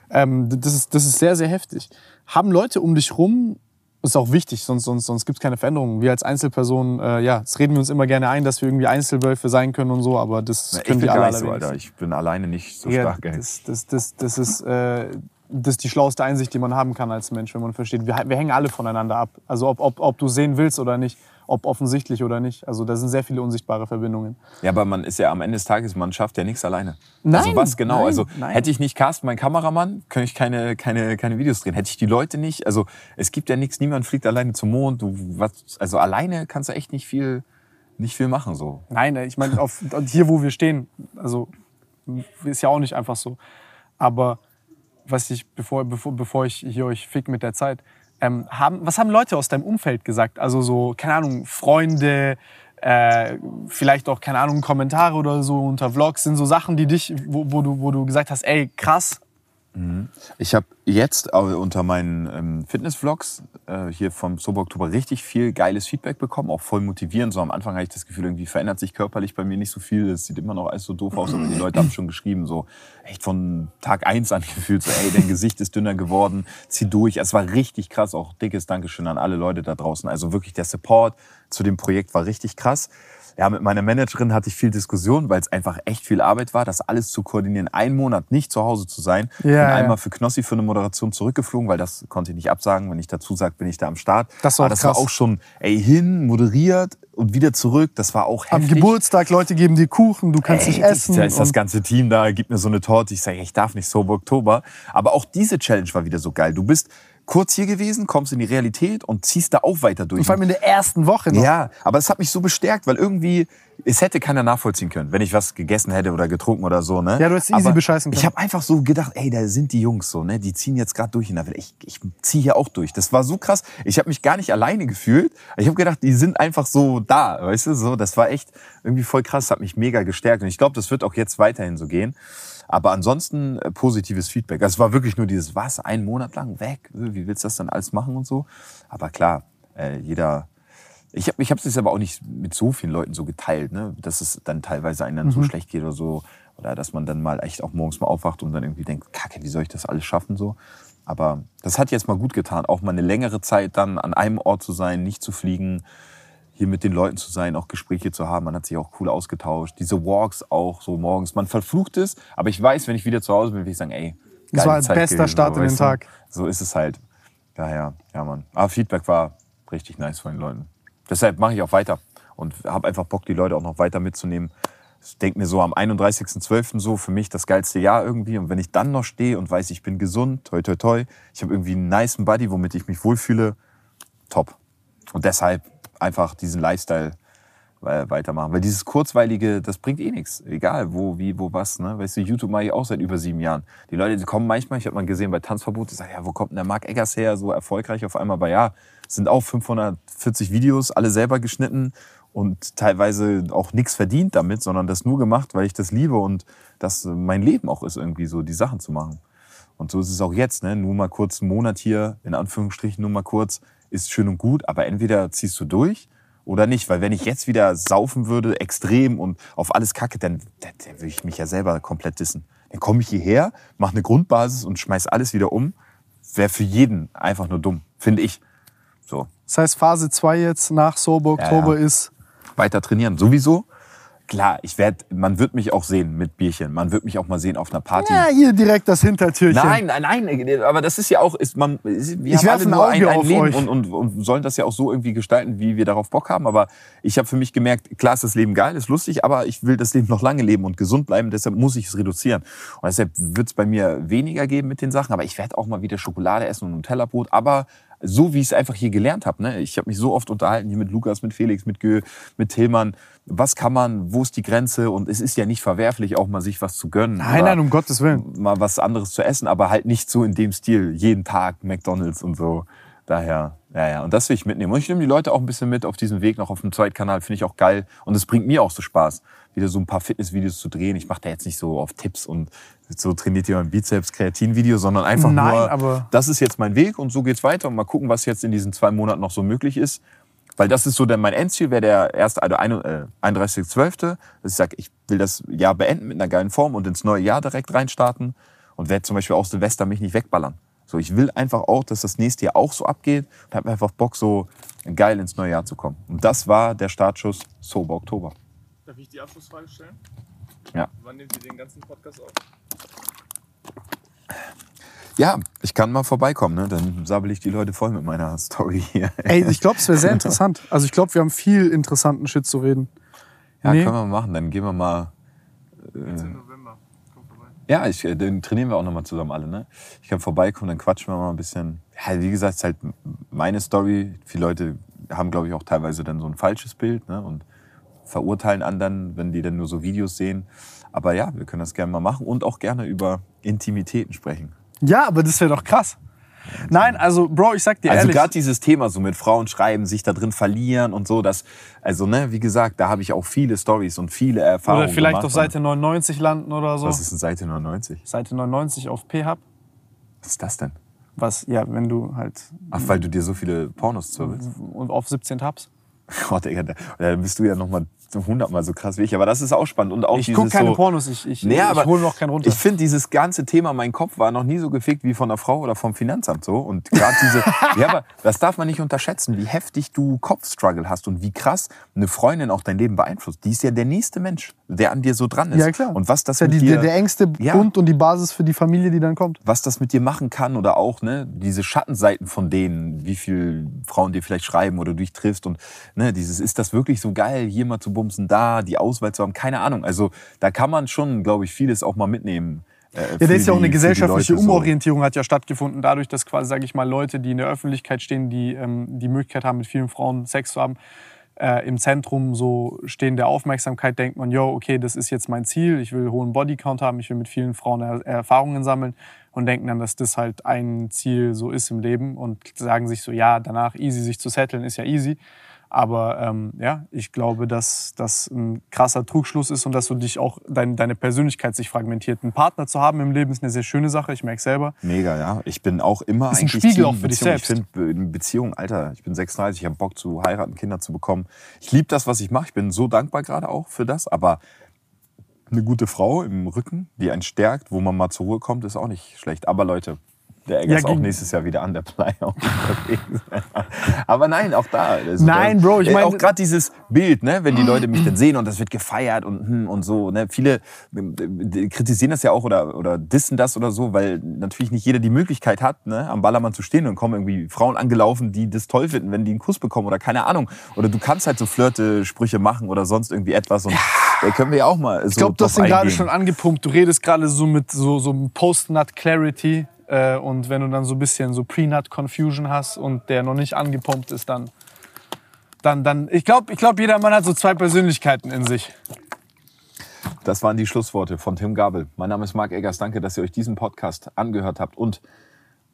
ähm, das, ist, das ist sehr, sehr heftig. Haben Leute um dich rum ist auch wichtig, sonst, sonst, sonst gibt es keine Veränderungen. Wir als Einzelpersonen, äh, ja, das reden wir uns immer gerne ein, dass wir irgendwie Einzelwölfe sein können und so, aber das Na, können wir alle. So, Alter. Ich bin alleine nicht so ja, stark. Das, das, das, das, ist, äh, das ist die schlauste Einsicht, die man haben kann als Mensch, wenn man versteht. Wir, wir hängen alle voneinander ab. Also ob, ob, ob du sehen willst oder nicht ob offensichtlich oder nicht. Also da sind sehr viele unsichtbare Verbindungen. Ja, aber man ist ja am Ende des Tages, man schafft ja nichts alleine. Nein, also was genau? Nein, also nein. hätte ich nicht Carsten, mein Kameramann, könnte ich keine, keine, keine Videos drehen. Hätte ich die Leute nicht, also es gibt ja nichts, niemand fliegt alleine zum Mond. Du, was, also alleine kannst du echt nicht viel, nicht viel machen so. Nein, ich meine, auf, hier wo wir stehen, also ist ja auch nicht einfach so. Aber was ich, bevor, bevor, bevor ich hier euch fick mit der Zeit, ähm, haben, was haben Leute aus deinem Umfeld gesagt? Also so, keine Ahnung, Freunde, äh, vielleicht auch, keine Ahnung, Kommentare oder so unter Vlogs, sind so Sachen, die dich, wo, wo, du, wo du gesagt hast, ey, krass. Ich habe jetzt unter meinen ähm, Fitness-Vlogs äh, hier vom Sober Oktober richtig viel geiles Feedback bekommen, auch voll motivierend. So am Anfang hatte ich das Gefühl, irgendwie verändert sich körperlich bei mir nicht so viel. Es sieht immer noch alles so doof aus, aber die Leute haben schon geschrieben, so echt von Tag eins an gefühlt, so ey, dein Gesicht ist dünner geworden, zieh durch. Es war richtig krass, auch dickes Dankeschön an alle Leute da draußen. Also wirklich der Support zu dem Projekt war richtig krass. Ja, mit meiner Managerin hatte ich viel Diskussion, weil es einfach echt viel Arbeit war, das alles zu koordinieren, einen Monat nicht zu Hause zu sein. Ja, und ja. einmal für Knossi für eine Moderation zurückgeflogen, weil das konnte ich nicht absagen. Wenn ich dazu sage, bin ich da am Start. Das war Aber das krass. war auch schon, ey, hin, moderiert und wieder zurück. Das war auch Am heftig. Geburtstag, Leute geben dir Kuchen, du kannst Ey, nicht essen. Da ist das ganze Team da, gibt mir so eine Torte. Ich sage, ich darf nicht Sober Oktober. Aber auch diese Challenge war wieder so geil. Du bist kurz hier gewesen, kommst in die Realität und ziehst da auch weiter durch. und vor allem in der ersten Woche noch. Ja, aber es hat mich so bestärkt, weil irgendwie, es hätte keiner nachvollziehen können, wenn ich was gegessen hätte oder getrunken oder so. Ne? Ja, du hättest easy aber bescheißen können. Ich habe einfach so gedacht, ey, da sind die Jungs so, ne? die ziehen jetzt gerade durch in der Welt. Ich, ich ziehe hier auch durch. Das war so krass. Ich habe mich gar nicht alleine gefühlt. Ich habe gedacht, die sind einfach so da, weißt du? So, das war echt irgendwie voll krass, hat mich mega gestärkt. Und ich glaube, das wird auch jetzt weiterhin so gehen. Aber ansonsten äh, positives Feedback. Also es war wirklich nur dieses, was, einen Monat lang weg? Wie willst du das dann alles machen und so? Aber klar, äh, jeder, ich habe ich es aber auch nicht mit so vielen Leuten so geteilt, ne? dass es dann teilweise einem dann so schlecht geht oder so. Oder dass man dann mal echt auch morgens mal aufwacht und dann irgendwie denkt, kacke, wie soll ich das alles schaffen so. Aber das hat jetzt mal gut getan, auch mal eine längere Zeit dann an einem Ort zu sein, nicht zu fliegen, hier mit den Leuten zu sein, auch Gespräche zu haben. Man hat sich auch cool ausgetauscht. Diese Walks auch so morgens. Man verflucht es, aber ich weiß, wenn ich wieder zu Hause bin, will ich sagen, ey, Das war Zeit bester gewesen, Start in den? Tag. So ist es halt. Daher, ja, Mann. Aber Feedback war richtig nice von den Leuten. Deshalb mache ich auch weiter und habe einfach Bock, die Leute auch noch weiter mitzunehmen. Ich denke mir so am 31.12. so für mich das geilste Jahr irgendwie. Und wenn ich dann noch stehe und weiß, ich bin gesund, toi toi toi, ich habe irgendwie einen niceen Buddy, womit ich mich wohlfühle, top. Und deshalb einfach diesen Lifestyle äh, weitermachen. Weil dieses Kurzweilige, das bringt eh nichts. Egal wo, wie, wo, was. Ne? Weißt du, YouTube mache ich auch seit über sieben Jahren. Die Leute die kommen manchmal, ich habe mal gesehen bei Tanzverbot, die sagen, ja, wo kommt denn der Marc Eggers her, so erfolgreich auf einmal. Aber ja, sind auch 540 Videos, alle selber geschnitten und teilweise auch nichts verdient damit, sondern das nur gemacht, weil ich das liebe und das mein Leben auch ist, irgendwie so die Sachen zu machen. Und so ist es auch jetzt, ne? Nur mal kurz einen Monat hier, in Anführungsstrichen, nur mal kurz, ist schön und gut, aber entweder ziehst du durch oder nicht. Weil wenn ich jetzt wieder saufen würde, extrem und auf alles kacke, dann, dann, dann würde ich mich ja selber komplett dissen. Dann komme ich hierher, mache eine Grundbasis und schmeiß alles wieder um. Wäre für jeden einfach nur dumm, finde ich. So, Das heißt, Phase 2 jetzt nach Sober Ja, Oktober ja. ist. weiter trainieren. Sowieso. Klar, ich werd, man wird mich auch sehen mit Bierchen. Man wird mich auch mal sehen auf einer Party. Ja, hier direkt das Hintertürchen. Nein, nein, nein, aber das ist ja auch, ist man, wir Ich haben alle ein nur ein, ein Leben und, und, und sollen das ja auch so irgendwie gestalten, wie wir darauf Bock haben. Aber ich habe für mich gemerkt, klar ist das Leben geil, ist lustig, aber ich will das Leben noch lange leben und gesund bleiben, deshalb muss ich es reduzieren. Und deshalb wird es bei mir weniger geben mit den Sachen, aber ich werde auch mal wieder Schokolade essen und Nutella-Brot, aber so wie ich es einfach hier gelernt habe. Ne? Ich habe mich so oft unterhalten hier mit Lukas, mit Felix, mit Gö, mit Tillmann. Was kann man, wo ist die Grenze? Und es ist ja nicht verwerflich, auch mal sich was zu gönnen. Nein, nein, um Gottes Willen. mal was anderes zu essen, aber halt nicht so in dem Stil, jeden Tag McDonalds und so. Daher, ja, ja. Und das will ich mitnehmen. Und ich nehme die Leute auch ein bisschen mit auf diesem Weg noch auf dem Zweitkanal, finde ich auch geil. Und es bringt mir auch so Spaß, wieder so ein paar Fitnessvideos zu drehen. Ich mache da jetzt nicht so auf Tipps und so trainiert ihr mein Bizeps, Kreatin-Video, sondern einfach Nein, nur, aber- das ist jetzt mein Weg und so geht's weiter. Und mal gucken, was jetzt in diesen zwei Monaten noch so möglich ist. Weil das ist so dann mein Endziel, wäre der erste, also ein- äh, 31.12., dass ich sage, ich will das Jahr beenden mit einer geilen Form und ins neue Jahr direkt reinstarten und werde zum Beispiel auch Silvester mich nicht wegballern. So, ich will einfach auch, dass das nächste Jahr auch so abgeht und habe einfach Bock, so geil ins neue Jahr zu kommen. Und das war der Startschuss Sober Oktober. Darf ich die Abschlussfrage stellen? Ja. Wann nehmt ihr den ganzen Podcast auf? Ja, ich kann mal vorbeikommen, ne? dann sabbel ich die Leute voll mit meiner Story hier. Ey, ich glaube, es wäre sehr interessant. Also ich glaube, wir haben viel interessanten Shit zu reden. Ja, Nee. können wir machen. Dann gehen wir mal. Jetzt im November. Komm vorbei. Ja, ich, äh, dann trainieren wir auch nochmal zusammen alle. Ne? Ich kann vorbeikommen, dann quatschen wir mal ein bisschen. Ja, wie gesagt, es ist halt meine Story. Viele Leute haben, glaube ich, auch teilweise dann so ein falsches Bild ne? und verurteilen anderen, wenn die dann nur so Videos sehen. Aber ja, wir können das gerne mal machen und auch gerne über Intimitäten sprechen. Ja, aber das wäre doch krass. Nein, also Bro, ich sag dir Also ehrlich. gerade dieses Thema so mit Frauen schreiben, sich da drin verlieren und so, das, also ne, wie gesagt, da habe ich auch viele Stories und viele Erfahrungen oder vielleicht gemacht. auf Seite 99 landen oder so. Was ist denn Seite 99? Seite 99 auf P-Hub. Was ist das denn? Was, ja, wenn du halt Ach, weil du dir so viele Pornos zurbst. und auf 17 Tabs. Gott, Digga, da bist du ja noch mal hundertmal so krass wie ich. Aber das ist auch spannend. Und auch Ich gucke keine so, Pornos, ich, ich, Nee, ich hole noch keinen runter. Ich finde, dieses ganze Thema, mein Kopf war noch nie so gefickt wie von einer Frau oder vom Finanzamt so. Und gerade diese, ja, aber das darf man nicht unterschätzen, wie heftig du Kopfstruggle hast und wie krass eine Freundin auch dein Leben beeinflusst. Die ist ja der nächste Mensch, der an dir so dran ist. ja, klar. Und was das ja mit die, dir, der, der engste Ja. Bund und die Basis für die Familie, die dann kommt. was das mit dir machen kann oder auch ne, diese Schattenseiten von denen, wie viel Frauen dir vielleicht schreiben oder du dich triffst und ne, dieses ist das wirklich so geil, hier mal zu bumsen, da die Auswahl zu haben, keine Ahnung. Also da kann man schon, glaube ich, vieles auch mal mitnehmen. äh, Ja, da ist ja auch eine gesellschaftliche Leute so. Umorientierung hat ja stattgefunden, dadurch, dass quasi, sage ich mal, Leute, die in der Öffentlichkeit stehen, die ähm, die Möglichkeit haben, mit vielen Frauen Sex zu haben, äh, im Zentrum so stehen der Aufmerksamkeit, denkt man, yo, okay, das ist jetzt mein Ziel, ich will hohen Bodycount haben, ich will mit vielen Frauen er Erfahrungen sammeln und denken dann, dass das halt ein Ziel so ist im Leben und sagen sich so, ja, danach easy sich zu setteln, ist ja easy. Aber ähm, ja, ich glaube, dass das ein krasser Trugschluss ist und dass du dich auch dein, deine Persönlichkeit sich fragmentiert. Einen Partner zu haben im Leben ist eine sehr schöne Sache. Ich merke selber. Mega, ja. Ich bin auch immer Ist ein eigentlich Spiegel auch für dich selbst. Ich finde in Beziehung, Alter, ich bin 36, ich habe Bock zu heiraten, Kinder zu bekommen. Ich liebe das, was ich mache. Ich bin so dankbar gerade auch für das. Aber eine gute Frau im Rücken, die einen stärkt, wo man mal zur Ruhe kommt, ist auch nicht schlecht. Aber Leute, der Egger Ja, ist auch nächstes Jahr wieder an der Playa. Aber nein, auch da. Also, Nein, da- Bro, ich äh, meine- Auch gerade dieses Bild, ne, wenn die Leute mich dann sehen und das wird gefeiert und, hm, und so. Ne, viele äh, kritisieren das ja auch oder, oder dissen das oder so, weil natürlich nicht jeder die Möglichkeit hat, ne, am Ballermann zu stehen und kommen irgendwie Frauen angelaufen, die das toll finden, wenn die einen Kuss bekommen oder keine Ahnung. Oder du kannst halt so Flirte-Sprüche machen oder sonst irgendwie etwas und da können wir ja auch mal so Ich glaube, du hast ihn gerade schon angepumpt. Du redest gerade so mit so, so einem Post-Nut-Clarity. Äh, und wenn du dann so ein bisschen so Pre-Nut-Confusion hast und der noch nicht angepumpt ist, dann. dann, dann ich glaube, ich glaub, jeder Mann hat so zwei Persönlichkeiten in sich. Das waren die Schlussworte von Tim Gabel. Mein Name ist Marc Eggers. Danke, dass ihr euch diesen Podcast angehört habt und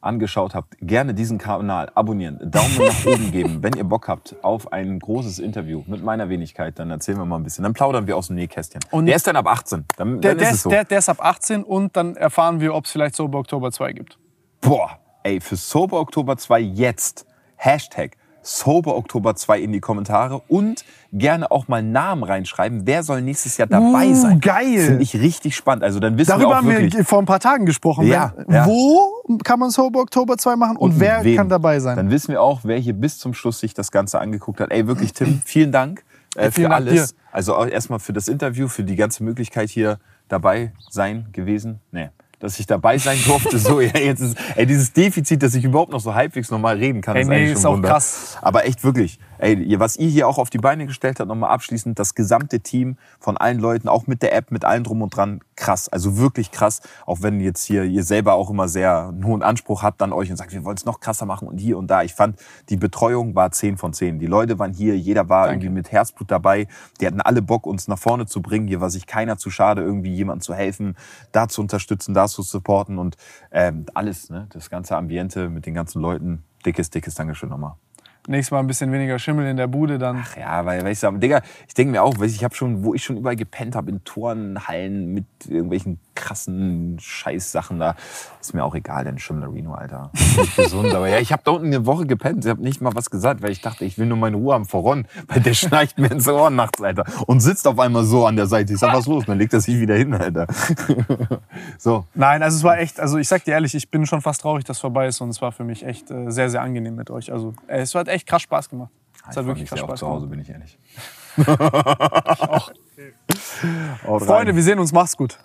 angeschaut habt. Gerne diesen Kanal abonnieren, Daumen nach oben geben. Wenn ihr Bock habt auf ein großes Interview mit meiner Wenigkeit, dann erzählen wir mal ein bisschen. Dann plaudern wir aus dem Nähkästchen. Und- der ist dann ab 18. Dann, Der, dann der, ist so. der, der ist ab 18 und dann erfahren wir, ob es vielleicht Sober Oktober 2 gibt. Boah, ey, für Sober Oktober 2 jetzt Hashtag Sober Oktober 2 in die Kommentare und gerne auch mal Namen reinschreiben. Wer soll nächstes Jahr dabei Uh, sein? geil. Finde ich richtig spannend. Also dann wissen wir Darüber auch haben wirklich, wir vor ein paar Tagen gesprochen. Ja, Wenn- ja. Wo kann man Sober Oktober 2 machen und, mit wer wem. kann dabei sein? Dann wissen wir auch, wer hier bis zum Schluss sich das Ganze angeguckt hat. Ey, wirklich, Tim, vielen Dank äh, Vielen für Dank alles. dir. Also auch erstmal für das Interview, für die ganze Möglichkeit hier dabei sein gewesen. Nee. Dass ich dabei sein durfte, so, ja, jetzt ist, ey, dieses Defizit, dass ich überhaupt noch so halbwegs normal reden kann, Ey, ist nee, eigentlich ist schon auch Wunder. krass. Aber echt wirklich, ey, was ihr hier auch auf die Beine gestellt habt, nochmal abschließend, das gesamte Team von allen Leuten, auch mit der App, mit allem drum und dran, krass. Also wirklich krass. Auch wenn jetzt hier ihr selber auch immer sehr einen hohen Anspruch habt an euch und sagt, wir wollen es noch krasser machen und hier und da. Ich fand, die Betreuung war 10 von 10. Die Leute waren hier, jeder war irgendwie mit Herzblut dabei. Die hatten alle Bock, uns nach vorne zu bringen. Hier war sich keiner zu schade, irgendwie jemandem zu helfen, da zu unterstützen, da zu supporten und ähm, alles, ne? Das ganze Ambiente mit den ganzen Leuten. Dickes, dickes Dankeschön nochmal. Nächstes Mal ein bisschen weniger Schimmel in der Bude, dann. Ja, weil, weißt du, Digga, ich denke mir auch, ich habe schon, wo ich schon überall gepennt habe, in Turnhallen mit irgendwelchen krassen Scheißsachen da, ist mir auch egal, denn Schimmerino, Alter. Nicht gesund, aber ja, ich habe da unten eine Woche gepennt, ich habe nicht mal was gesagt, weil ich dachte, ich will nur meine Ruhe haben voran, weil der schnarcht mir ins Ohr nachts, Alter, und sitzt auf einmal so an der Seite. Ich sag, was los? Dann legt er sich wieder hin, Alter. so, Nein, also es war echt, also ich sag dir ehrlich, ich bin schon fast traurig, dass es vorbei ist und es war für mich echt äh, sehr, sehr angenehm mit euch. Also äh, es hat echt krass Spaß gemacht. Es hat ich wirklich krass auch Spaß zu Hause, gemacht. bin ich ehrlich. Haut rein. Freunde, wir sehen uns, macht's gut.